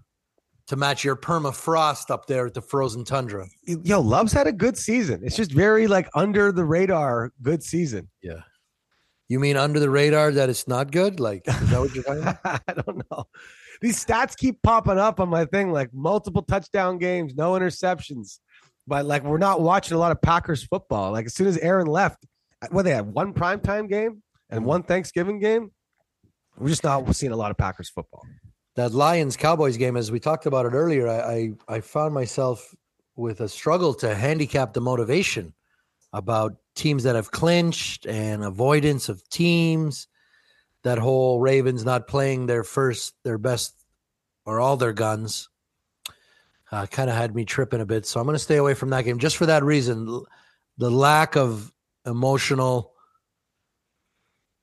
to match your perma frost up there at the frozen tundra. Yo, Love's had a good season. It's just very like under the radar good season. Yeah. You mean under the radar that it's not good? Like is that what you're talking about? (laughs) I don't know. These stats keep popping up on my thing, like multiple touchdown games, no interceptions. But like we're not watching a lot of Packers football. Like as soon as Aaron left, what they had one primetime game and one Thanksgiving game. We're just not seeing a lot of Packers football. that Lions Cowboys game, as we talked about it earlier, I, I I found myself with a struggle to handicap the motivation about teams that have clinched and avoidance of teams. That whole Ravens not playing their first, their best, or all their guns, uh, kind of had me tripping a bit. So I'm going to stay away from that game just for that reason. The lack of emotional,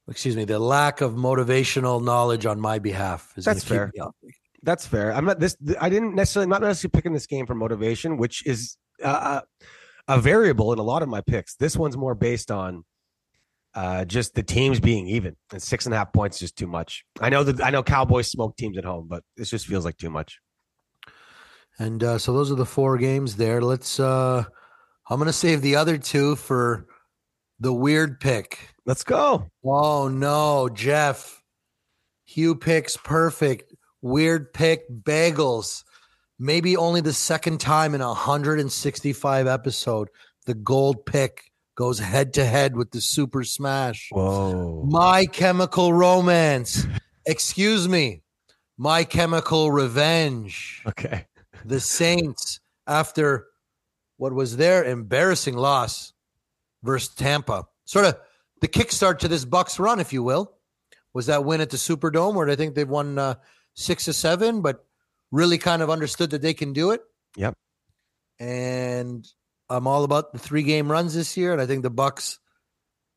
excuse me, the lack of motivational knowledge on my behalf is That's fair. That's fair. I'm not this. I didn't necessarily not necessarily picking this game for motivation, which is uh, a variable in a lot of my picks. This one's more based on uh, just the teams being even, and six and a half points is just too much. I know that I know Cowboys smoke teams at home, but this just feels like too much. And uh, so those are the four games there. Let's. uh I'm going to save the other two for the weird pick. Let's go. Oh no, Jeff. Hugh picks perfect. Weird pick bagels. Maybe only the second time in a 165 episode the gold pick goes head to head with the super smash. Whoa. My Chemical Romance. Excuse me. My Chemical Revenge. Okay. The Saints, after what was their embarrassing loss versus Tampa, sort of the kickstart to this Bucks run, if you will, was that win at the Superdome, where I think they've won uh, six or seven, but really kind of understood that they can do it. Yep. And I'm all about the three game runs this year, and I think the Bucks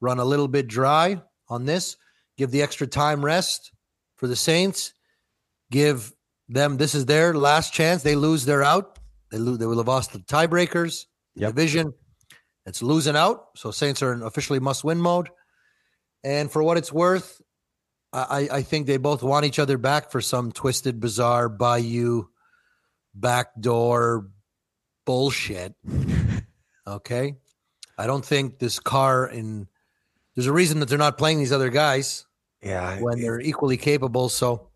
run a little bit dry on this. Give the extra time rest for the Saints. Give them this is their last chance. They lose, they're out. They lose. They will have lost the tiebreakers. Yep. Division. It's losing out. So Saints are in officially must win mode. And for what it's worth, I, I I think they both want each other back for some twisted, bizarre Bayou backdoor bullshit. (laughs) Okay. I don't think this car in there's a reason that they're not playing these other guys Yeah. when they're equally capable. So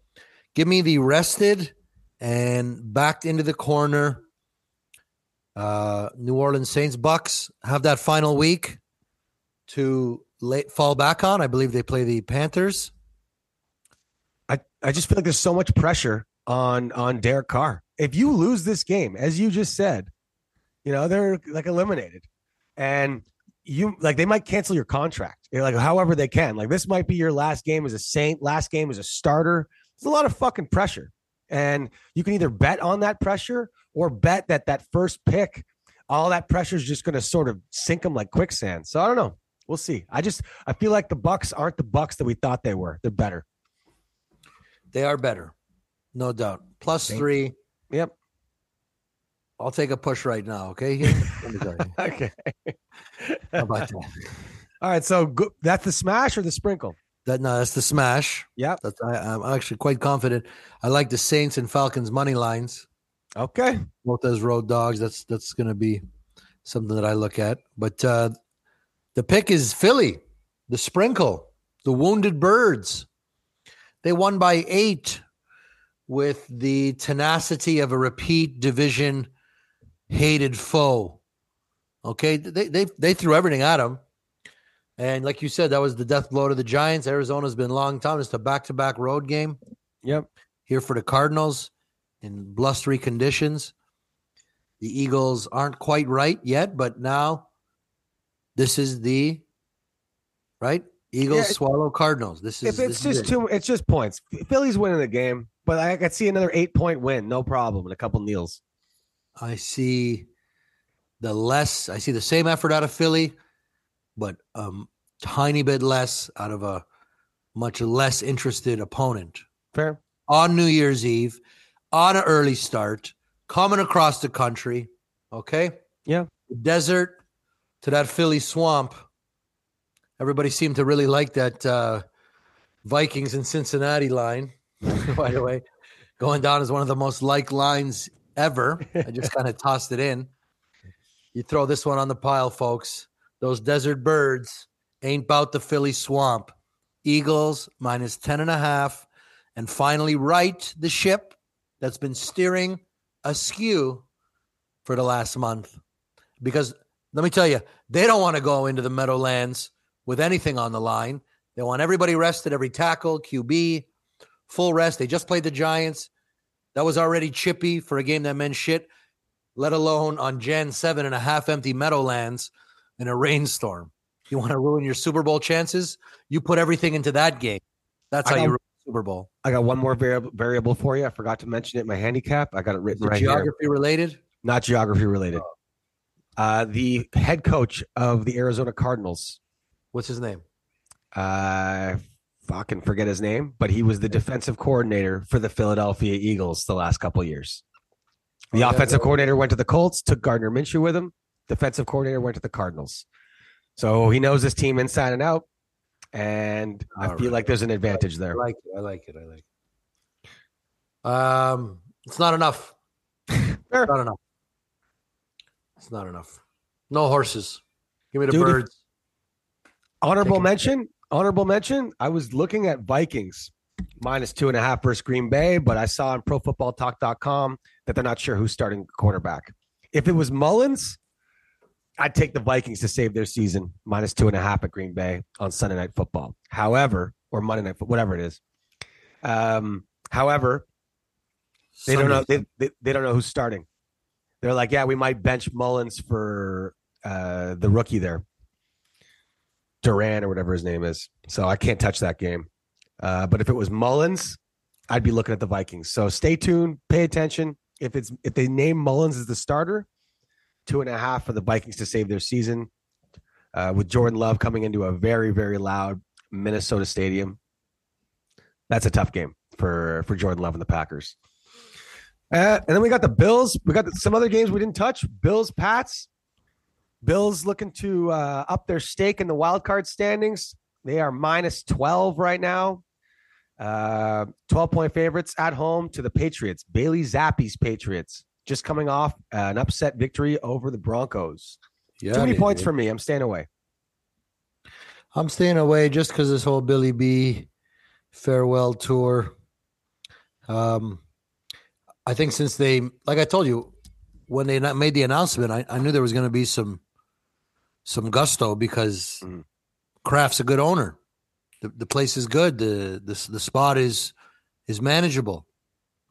give me the rested and backed into the corner. Uh, New Orleans Saints Bucks have that final week to fall back on. I believe they play the Panthers. I, I just feel like there's so much pressure on on Derek Carr. If you lose this game, as you just said, you know they're like eliminated, and you like they might cancel your contract. You're like however they can. Like this might be your last game as a Saint, last game as a starter. It's a lot of fucking pressure, and you can either bet on that pressure or bet that that first pick, all that pressure is just going to sort of sink them like quicksand. So I don't know. We'll see. I just I feel like the Bucks aren't the Bucks that we thought they were. They're better. They are better, no doubt. Three. Yep. I'll take a push right now. Okay. Let me tell you. (laughs) Okay. How about that? (laughs) All right. So go, that's the smash or the sprinkle? That no, that's the smash. Yeah, That's I, I'm actually quite confident. I like the Saints and Falcons money lines. Okay. both as road dogs. That's that's going to be something that I look at. But uh, the pick is Philly, the sprinkle, the wounded birds. They won by eight with the tenacity of a repeat division hated foe. Okay, they they they threw everything at them. And like you said, that was the death blow to the Giants. Arizona's been long time. It's a back to back road game Yep. here for the Cardinals in blustery conditions. The Eagles aren't quite right yet, but now this is the right Eagles Yeah, swallow Cardinals. This is If it's this is just it. two, it's just points. Philly's winning the game, but I could see another eight point win, no problem, and a couple kneels. I see the less. I see the same effort out of Philly, but a tiny bit less out of a much less interested opponent. Fair. on New Year's Eve, on an early start, coming across the country. Okay. Yeah. The desert to that Philly swamp. Everybody seemed to really like that uh, Vikings and Cincinnati line, (laughs) by the way. Going down is one of the most like lines ever. (laughs) I just kind of tossed it in. You throw this one on the pile, folks. Those desert birds ain't about the Philly swamp. Eagles minus 10 and a half and finally right the ship that's been steering askew for the last month. Because let me tell you, they don't want to go into the Meadowlands with anything on the line. They want everybody rested, every tackle, QB, full rest. They just played the Giants. That was already chippy for a game that meant shit, let alone on Jan 7 and a half empty Meadowlands in a rainstorm. You want to ruin your Super Bowl chances? You put everything into that game. That's I how you ruin the Super Bowl. I got one more variable variable for you. I forgot to mention it in my handicap. I got it written it right here. geography related? Not geography related. Uh, the head coach of the Arizona Cardinals, What's his name? uh, fucking forget his name, but he was the defensive coordinator for the Philadelphia Eagles the last couple of years. The Oh, offensive yeah. coordinator went to the Colts, took Gardner Minshew with him. Defensive coordinator went to the Cardinals. So he knows this team inside and out. And I feel right. like there's an advantage there. I like it. I like it. I like it. Um, it's not enough. Fair. Not enough. It's not enough. No horses. Give me the Dude, birds. Honorable mention. Honorable mention. I was looking at Vikings minus two and a half versus Green Bay, but I saw on ProFootballTalk.com that they're not sure who's starting quarterback. If it was Mullens, I'd take the Vikings to save their season minus two and a half at Green Bay on Sunday Night Football. However, or Monday Night, whatever it is. Um, however, they don't know. They, they, they don't know who's starting. They're like, yeah, we might bench Mullens for uh, the rookie there, Duran or whatever his name is. So I can't touch that game. Uh, but if it was Mullens, I'd be looking at the Vikings. So stay tuned, pay attention. If it's if they name Mullens as the starter, two and a half for the Vikings to save their season. Uh, with Jordan Love coming into a very very loud Minnesota stadium, that's a tough game for for Jordan Love and the Packers. Uh, and then we got the Bills. We got some other games we didn't touch. Bills, Pats. Bills looking to uh, up their stake in the wild card standings. They are minus 12 right now. Uh, 12 point favorites at home to the Patriots. Bailey Zappe's Patriots just coming off an upset victory over the Broncos. Yeah, Too many dude. points for me. I'm staying away. I'm staying away just because this whole Billy B farewell tour. Um, I think since they, like I told you, when they made the announcement, I, I knew there was going to be some some gusto because Mhm. Kraft's a good owner. The, the place is good. The, the the spot is is manageable,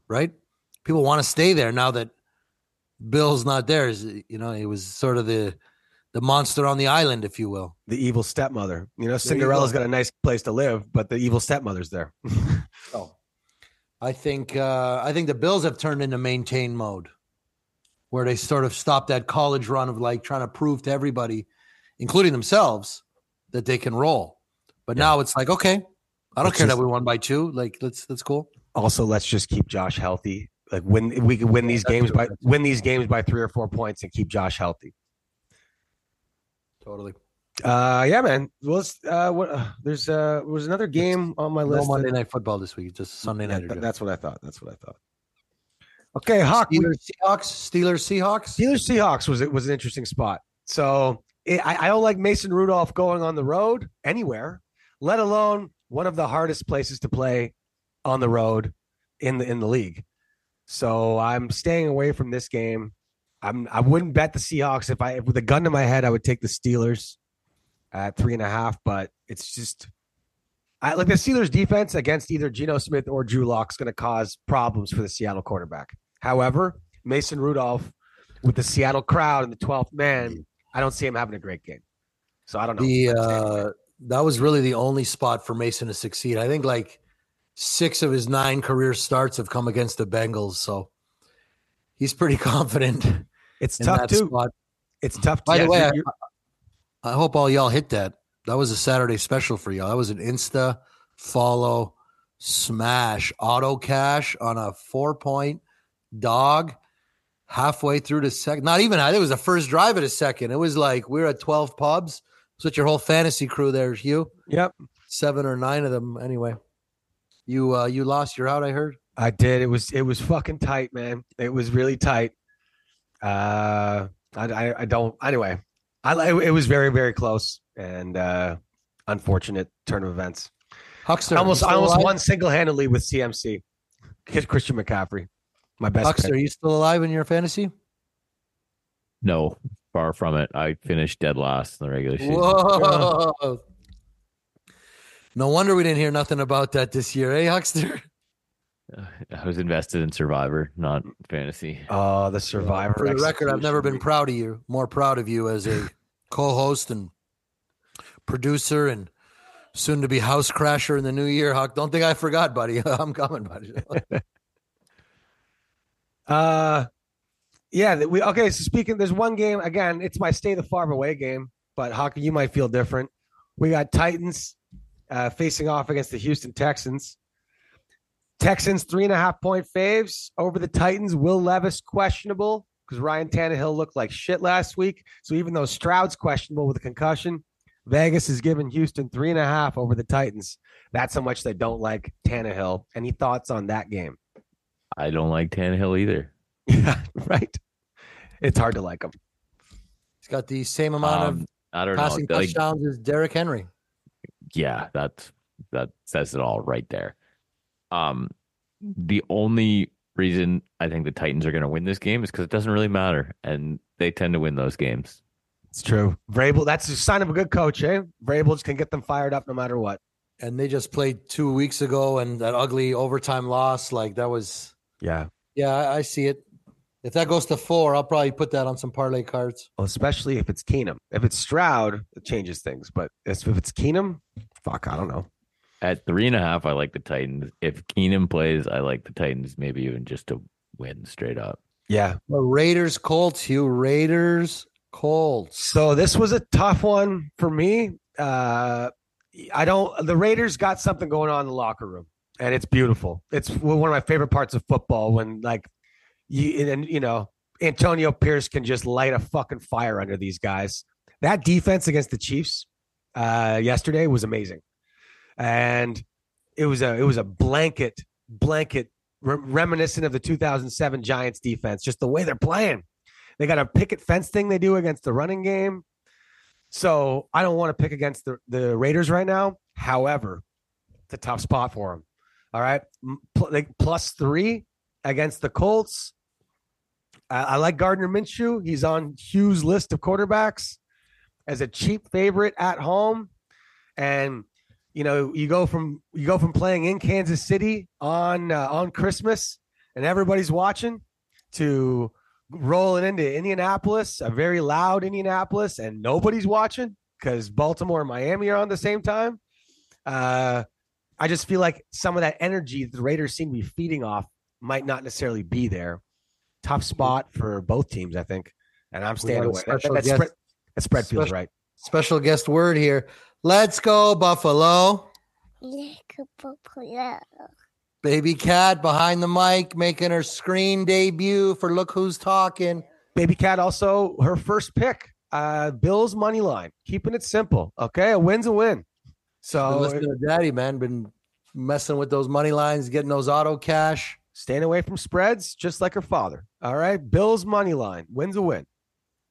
right? People want to stay there now that Bill's not there. you know, he was sort of the the monster on the island, if you will. The evil stepmother. You know, Cinderella's got a nice place to live, but the evil stepmother's there. (laughs) Oh, I think uh, I think the Bills have turned into maintain mode, where they sort of stopped that college run of like trying to prove to everybody, including themselves, that they can roll. But Yeah. now it's like, okay, I don't Let's care just- that we won by two. Like, let's that's cool. also, let's just keep Josh healthy. Like when we can win these games by win these games by three or four points and keep Josh healthy. Totally. Uh, yeah, man. Well, uh, what, uh, there's uh, was another game on my No list. Monday night football this week, just Sunday night. th- that's what I thought. That's what I thought. Okay, Hawk. Steelers, Seahawks, Steelers, Seahawks. Steelers Seahawks was it was an interesting spot. So it, I, I don't like Mason Rudolph going on the road anywhere, let alone one of the hardest places to play on the road in the in the league. So I'm staying away from this game. I'm I wouldn't bet the Seahawks if I if with a gun to my head I would take the Steelers at three and a half, but it's just I like the Steelers defense against either Geno Smith or Drew Lock is going to cause problems for the Seattle quarterback. However, Mason Rudolph with the Seattle crowd and the 12th man, I don't see him having a great game. So I don't know. The I'm staying away. uh, that was really the only spot for Mason to succeed. I think like six of his nine career starts have come against the Bengals, so he's pretty (laughs) confident it's tough too. spot. It's tough. By yeah, the way, I, I hope all y'all hit that. That was a Saturday special for y'all. That was an Insta follow smash auto cash on a four point dog halfway through the second. Not even, I think it was the first drive of the second. It was like we were at 12 pubs. It's with your whole fantasy crew there, Hugh. yep, Seven or nine of them. Anyway, you uh you lost your out, I heard. I did. It was it was fucking tight, man. It was really tight. Uh, I I, I don't. Anyway, I it was very very close and uh unfortunate turn of events. Huckster. I almost I almost alive? won single handedly with CMC. Kid Christian McCaffrey, my best. Huckster, pick. are you still alive in your fantasy? No, far from it. I finished dead last in the regular season. Whoa. No wonder we didn't hear nothing about that this year, eh, Huckster? I was invested in Survivor, not fantasy. Oh, the Survivor. For the record, I've never been proud of you, more proud of you as a co-host and producer and soon to be house crasher in the new year. Huck, don't think I forgot, buddy. (laughs) I'm coming, buddy. (laughs) Uh, yeah. We okay. So speaking, there's one game again. It's my stay the farm away game, but Huck, you might feel different. We got Titans uh, facing off against the Houston Texans. Texans three and a half point faves over the Titans. Will Levis questionable because Ryan Tannehill looked like shit last week. So even though Stroud's questionable with a concussion, Vegas is giving Houston three and a half over the Titans. That's how much they don't like Tannehill. Any thoughts on that game? I don't like Tannehill either. Yeah, (laughs) right. It's hard to like him. He's got the same amount Um, I of don't passing know. Like, touchdowns as Derrick Henry. Yeah, that that says it all right there. Um, the only reason I think the Titans are going to win this game is because it doesn't really matter, and they tend to win those games. It's true. Vrabel, that's a sign of a good coach, eh? Vrabel just can get them fired up no matter what. And they just played two weeks ago and that ugly overtime loss. Like that was Yeah. yeah, I, I see it. If that goes to four, I'll probably put that on some parlay cards. Well, especially if it's Keenum. If it's Stroud, it changes things. But if if it's Keenum, fuck, I don't know. At three and a half, I like the Titans. If Keenum plays, I like the Titans, maybe even just to win straight up. Yeah. The Raiders, Colts, you Raiders, Colts. So this was a tough one for me. Uh, I don't. The Raiders got something going on in the locker room, and it's beautiful. It's one of my favorite parts of football when like you and you know Antonio Pierce can just light a fucking fire under these guys. That defense against the Chiefs uh, yesterday was amazing, and it was a it was a blanket blanket re- reminiscent of the 2007 Giants defense. Just the way they're playing. They got a picket fence thing they do against the running game. So I don't want to pick against the, the Raiders right now. However, it's a tough spot for them. All right. Pl- like plus three against the Colts. I, I like Gardner Minshew. He's on Hugh's list of quarterbacks as a cheap favorite at home. And you know, you go from you go from playing in Kansas City on uh, on Christmas and everybody's watching to rolling into Indianapolis, a very loud Indianapolis, and nobody's watching because Baltimore and Miami are on the same time. Uh, I just feel like some of that energy the Raiders seem to be feeding off might not necessarily be there. Tough spot for both teams, I think, and I'm staying got a away. That, special that guest- spread, that spread feels special- right. Special guest word here. Let's go, Buffalo. Baby Cat behind the mic making her screen debut for Look Who's Talking. Baby Cat also her first pick. Uh, Bills money line, keeping it simple. Okay, a win's a win. So listening to Daddy, man. Been messing with those money lines, getting those auto cash. Staying away from spreads, just like her father. All right. Bills money line wins a win.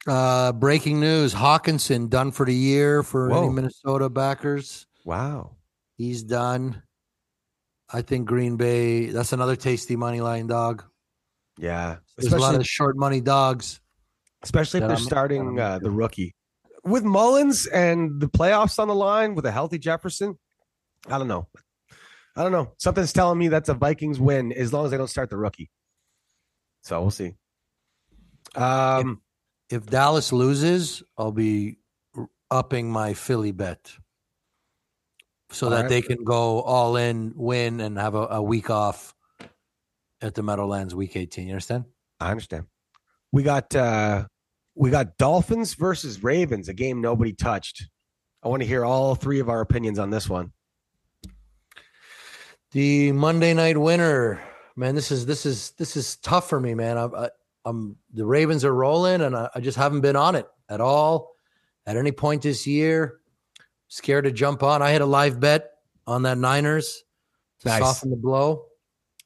Uh, breaking news: Hockenson done for the year for any Minnesota backers. Wow. He's done. I think Green Bay. That's another tasty money line dog. Yeah. There's a lot Especially, of short money dogs. especially if they're I'm- starting uh, the rookie with Mullens and the playoffs on the line with a healthy Jefferson. I don't know. I don't know. Something's telling me that's a Vikings win as long as they don't start the rookie. So we'll see. Um, If Dallas loses, I'll be upping my Philly bet so that right. they can go all in, win, and have a, a week off at the Meadowlands Week 18. You understand? I understand. We got uh we got Dolphins versus Ravens, a game nobody touched. I want to hear all three of our opinions on this one. The Monday night winner, man. This is this is this is tough for me, man. I, I, I'm the Ravens are rolling, and I, I just haven't been on it at all at any point this year. Scared to jump on. I had a live bet on that Niners to Nice. soften the blow.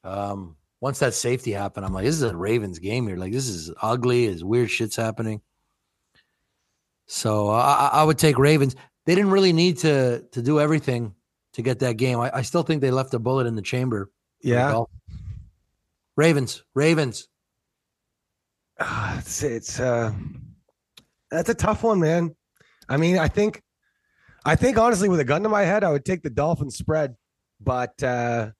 Um, once that safety happened, I'm like, this is a Ravens game here. Like this is ugly. Is weird shit's happening. So I, I I would take Ravens. They didn't really need to to do everything to get that game. I, I still think they left a bullet in the chamber. for the Yeah. Ravens, Ravens. Ah, it's it's uh that's a tough one, man. I mean, I think I think honestly with a gun to my head, I would take the Dolphins spread, but uh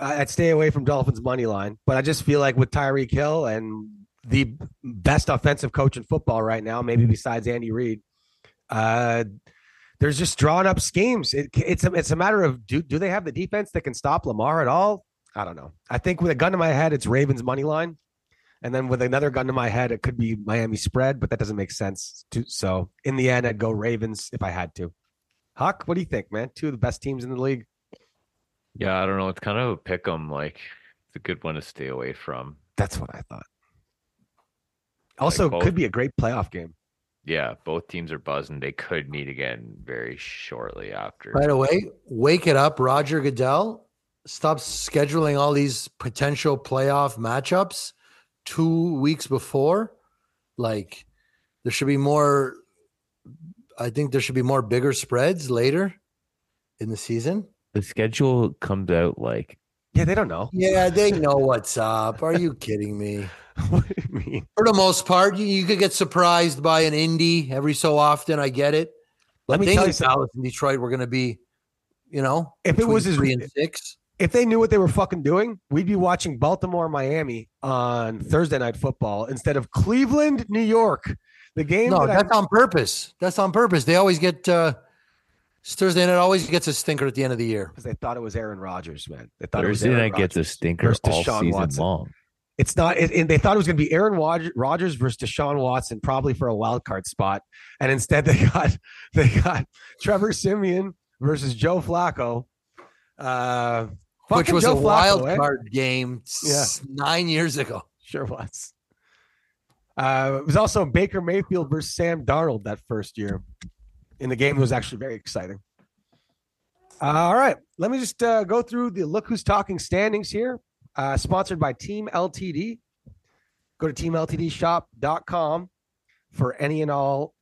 I'd stay away from Dolphins money line. But I just feel like with Tyreek Hill and the best offensive coach in football right now, maybe besides Andy Reid, uh there's just drawn up schemes. It, it's a, it's a matter of do do they have the defense that can stop Lamar at all? I don't know. I think with a gun to my head, it's Ravens money line. And then with another gun to my head, it could be Miami spread, but that doesn't make sense. To, so in the end, I'd go Ravens if I had to. Huck, what do you think, man? Two of the best teams in the league. Yeah, I don't know. It's kind of a pick 'em. Like it's a good one to stay away from. That's what I thought. Also, both. could be a great playoff game. Yeah, both teams are buzzing. They could meet again very shortly after. By the way, wake it up, Roger Goodell. Stop scheduling all these potential playoff matchups two weeks before. Like there should be more. I think there should be more bigger spreads later in the season. The schedule comes out like Yeah, they don't know. Yeah, they know what's up. Are you kidding me? (laughs) what do you mean? For the most part, you, you could get surprised by an indie every so often. I get it. Let I me think tell in you something. Dallas and Detroit, we're going to be, you know, If it was as- three and six. If they knew what they were fucking doing, we'd be watching Baltimore, Miami on Thursday night football instead of Cleveland, New York. The game No, that I- that's on purpose. That's on purpose. They always get uh Thursday night always gets a stinker at the end of the year. because they thought it was Aaron Rodgers, man. They thought it was Thursday Aaron night gets a Rodgers stinker versus all Deshaun season Watson. long. It's not. It, and they thought it was going to be Aaron Rodgers versus Deshaun Watson, probably for a wild card spot. And instead, they got (laughs) they got Trevor Siemian versus Joe Flacco. Uh, Which was Joe a Flacco, wild eh? card game Yeah. nine years ago. Sure was. Uh, it was also Baker Mayfield versus Sam Darnold that first year. In the game, it was actually very exciting. all right, let me just uh, go through the look who's talking standings here. Uh, sponsored by Team LTD. Go to teamltdshop.com for any and all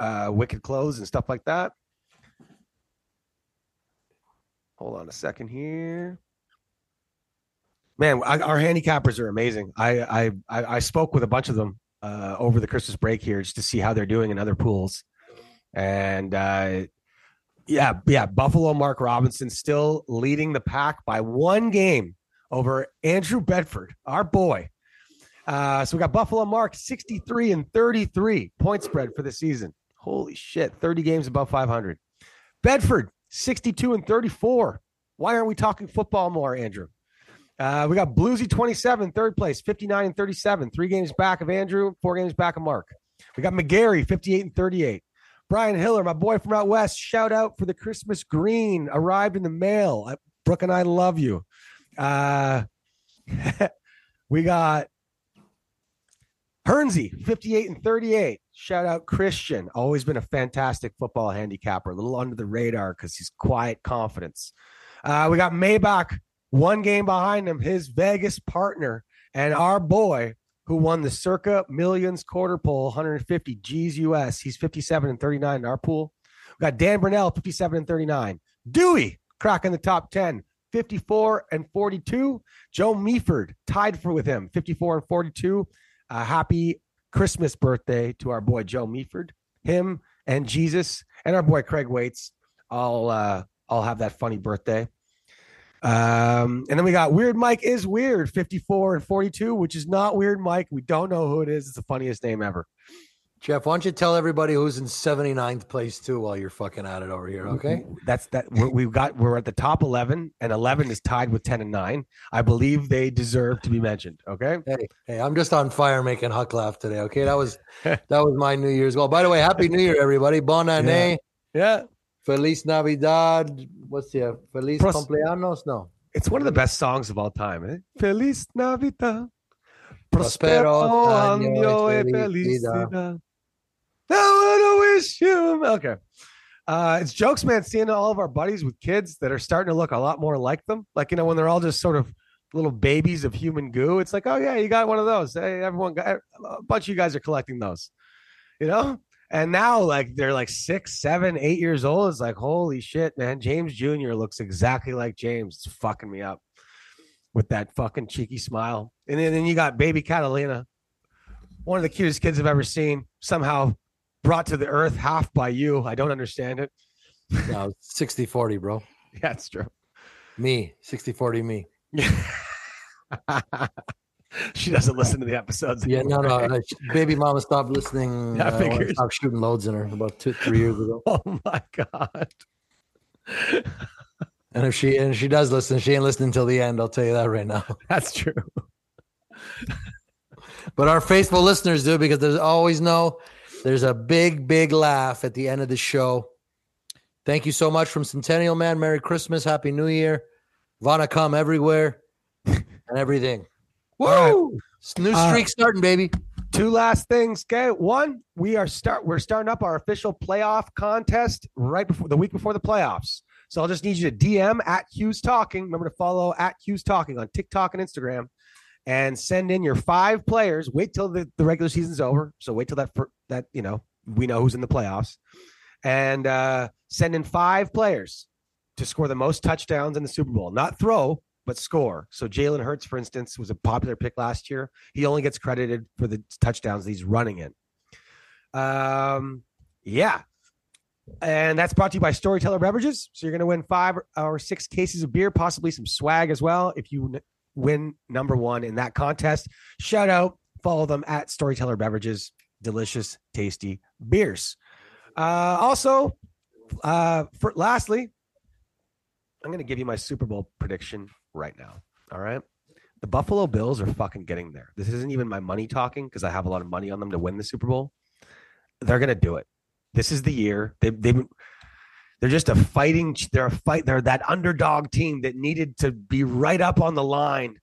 uh, wicked clothes and stuff like that. Hold on a second here man I, our handicappers are amazing I, I i spoke with a bunch of them uh over the christmas break here just to see how they're doing in other pools and uh yeah yeah buffalo mark robinson still leading the pack by one game over andrew bedford our boy uh so we got buffalo mark 63 and 33 point spread for the season holy shit 30 games above 500 bedford 62 and 34 why aren't we talking football more andrew uh, we got Bluesy 27, third place, 59 and 37, three games back of Andrew, four games back of Mark. We got McGarry, 58 and 38. Brian Hiller, my boy from out west, shout out for the Christmas green, arrived in the mail. Brooke and I love you. Uh, (laughs) we got Hernsey, 58 and 38. Shout out Christian, always been a fantastic football handicapper, a little under the radar because he's quiet confidence. Uh, we got Maybach one game behind him, his Vegas partner and our boy who won the circa millions quarter poll, 150 G's US. He's 57 and 39 in our pool. We got Dan Burnell, 57 and 39. Dewey cracking the top 10, 54 and 42. Joe Meaford tied for with him, 54 and 42. Uh, happy Christmas birthday to our boy Joe Meaford. Him and Jesus and our boy Craig Waits. I'll uh, have that funny birthday. Um, and then we got Weird Mike is weird, 54 and 42, which is not Weird Mike. We don't know who it is. It's the funniest name ever. Jeff, why don't you tell everybody who's in 79th place too while you're fucking at it over here, okay? That's that we're, we've got we're at the top 11 and 11 is tied with 10 and 9. I believe they deserve to be mentioned, okay? Hey, hey, I'm just on fire making Huck laugh today, okay? That was (laughs) that was my New Year's goal. By the way, Happy New Year, everybody. Bon année. Yeah. Feliz Navidad. What's the Feliz Pros- cumpleaños? No. It's one of the best songs of all time. Eh? Feliz Navidad. Prospero Prospero año año y y felicidad. felicidad. I want to wish you. Okay. Uh, it's jokes, man. Seeing all of our buddies with kids that are starting to look a lot more like them. Like, you know, when they're all just sort of little babies of human goo, it's like, oh, yeah, you got one of those. Hey, everyone got a bunch of you guys are collecting those, you know? And now, like, they're like six, seven, eight years old. It's like, holy shit, man. James Jr. looks exactly like James. It's fucking me up with that fucking cheeky smile. And then, then you got baby Catalina, one of the cutest kids I've ever seen, somehow brought to the earth half by you. I don't understand it. No, 60 40, bro. (laughs) Yeah, it's true. Me, 60 40 me. (laughs) she doesn't listen to the episodes. Yeah, no, no. anymore. uh, Baby mama stopped listening. (laughs) Yeah, I uh, figured. stopped shooting loads in her about two, three years ago. Oh my god. And if she and if she does listen, she ain't listening until the end. I'll tell you that right now. That's true. But our faithful listeners do because there's always know there's a big, big laugh at the end of the show. Thank you so much from Centennial Man. Merry Christmas, Happy New Year. Vana come everywhere (laughs) and everything. Woo! Right. New Uh, streak starting, baby. Two last things. Okay. One, we are start we're starting up our official playoff contest right before the week before the playoffs. So I'll just need you to DM at HusTalking. Remember to follow at HusTalking on TikTok and Instagram and send in your five players. Wait till the, the regular season's over. So wait till that for that, you know, we know who's in the playoffs. And uh send in five players to score the most touchdowns in the Super Bowl. Not throw, but score. So Jalen Hurts, for instance, was a popular pick last year. He only gets credited for the touchdowns he's running in. Um, yeah. And that's brought to you by Storyteller Beverages. So you're going to win five or six cases of beer, possibly some swag as well. If you win number one in that contest, shout out, follow them at Storyteller Beverages. Delicious, tasty beers. Uh, also, uh, for lastly, I'm going to give you my Super Bowl prediction right now. All right. The Buffalo Bills are fucking getting there. This isn't even my money talking because I have a lot of money on them to win the Super Bowl. They're going to do it. This is the year. They, they've they're just a fighting, they're a fight. They're that underdog team that needed to be right up on the line,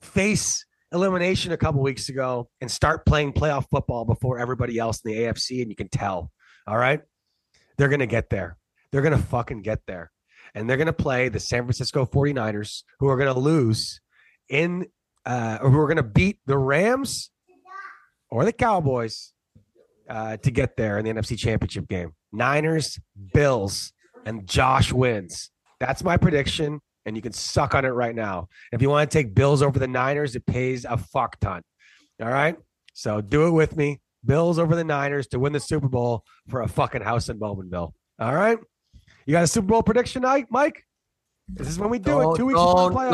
face elimination a couple weeks ago, and start playing playoff football before everybody else in the AFC. And you can tell. All right. They're going to get there. They're going to fucking get there and they're going to play the San Francisco 49ers, who are going to lose in, uh, or who are going to beat the Rams or the Cowboys uh, to get there in the NFC Championship game. Niners, Bills, and Josh wins. That's my prediction, and you can suck on it right now. If you want to take Bills over the Niners, it pays a fuck ton. All right, so do it with me. Bills over the Niners to win the Super Bowl for a fucking house in Bowmanville. All right. You got a Super Bowl prediction night, Mike? This is when we do don't, it. Two weeks before don't, the playoffs.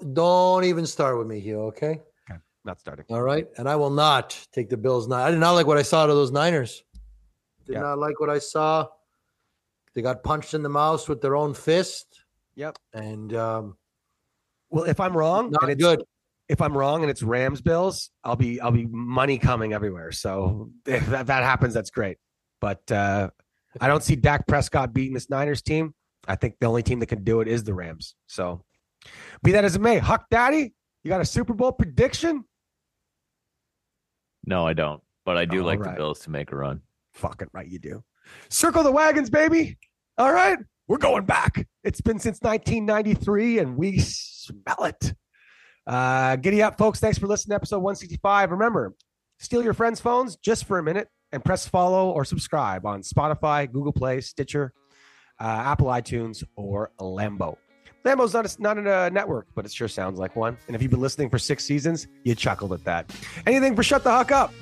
don't, don't even start with me, Hugh. Okay. Not starting. All right. And I will not take the Bills. Now, I did not like what I saw out of those Niners. Did Yeah. not like what I saw. They got punched in the mouth with their own fist. Yep. And um, Well, if I'm wrong, not and it's, good. if I'm wrong and it's Rams Bills, I'll be I'll be money coming everywhere. So (laughs) if that, that happens, that's great. But uh, I don't see Dak Prescott beating this Niners team. I think the only team that can do it is the Rams. So be that as it may, Huck Daddy, you got a Super Bowl prediction? No, I don't. But I do All like right. the Bills to make a run. Fucking right, you do. Circle the wagons, baby. All right. We're going back. It's been since 1993, and we smell it. Uh, giddy up, folks. Thanks for listening to episode 165. Remember, steal your friends' phones just for a minute and press follow or subscribe on Spotify, Google Play, Stitcher, uh, Apple iTunes, or Lambo. Lambo's not a, not in a network, but it sure sounds like one. And if you've been listening for six seasons, you chuckled at that. Anything for Shut the Huck Up?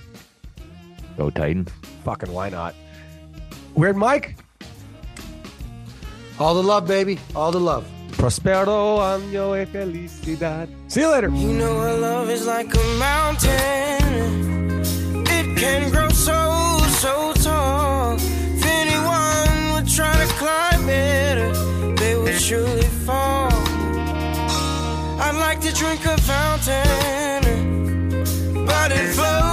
Go Titans. Fucking why not? Weird Mike? All the love, baby. All the love. Prospero año y felicidad. See you later. You know her love is like a mountain. It can grow so, so tall. If anyone would try to climb it, would surely fall. I'd like to drink a fountain, but it flows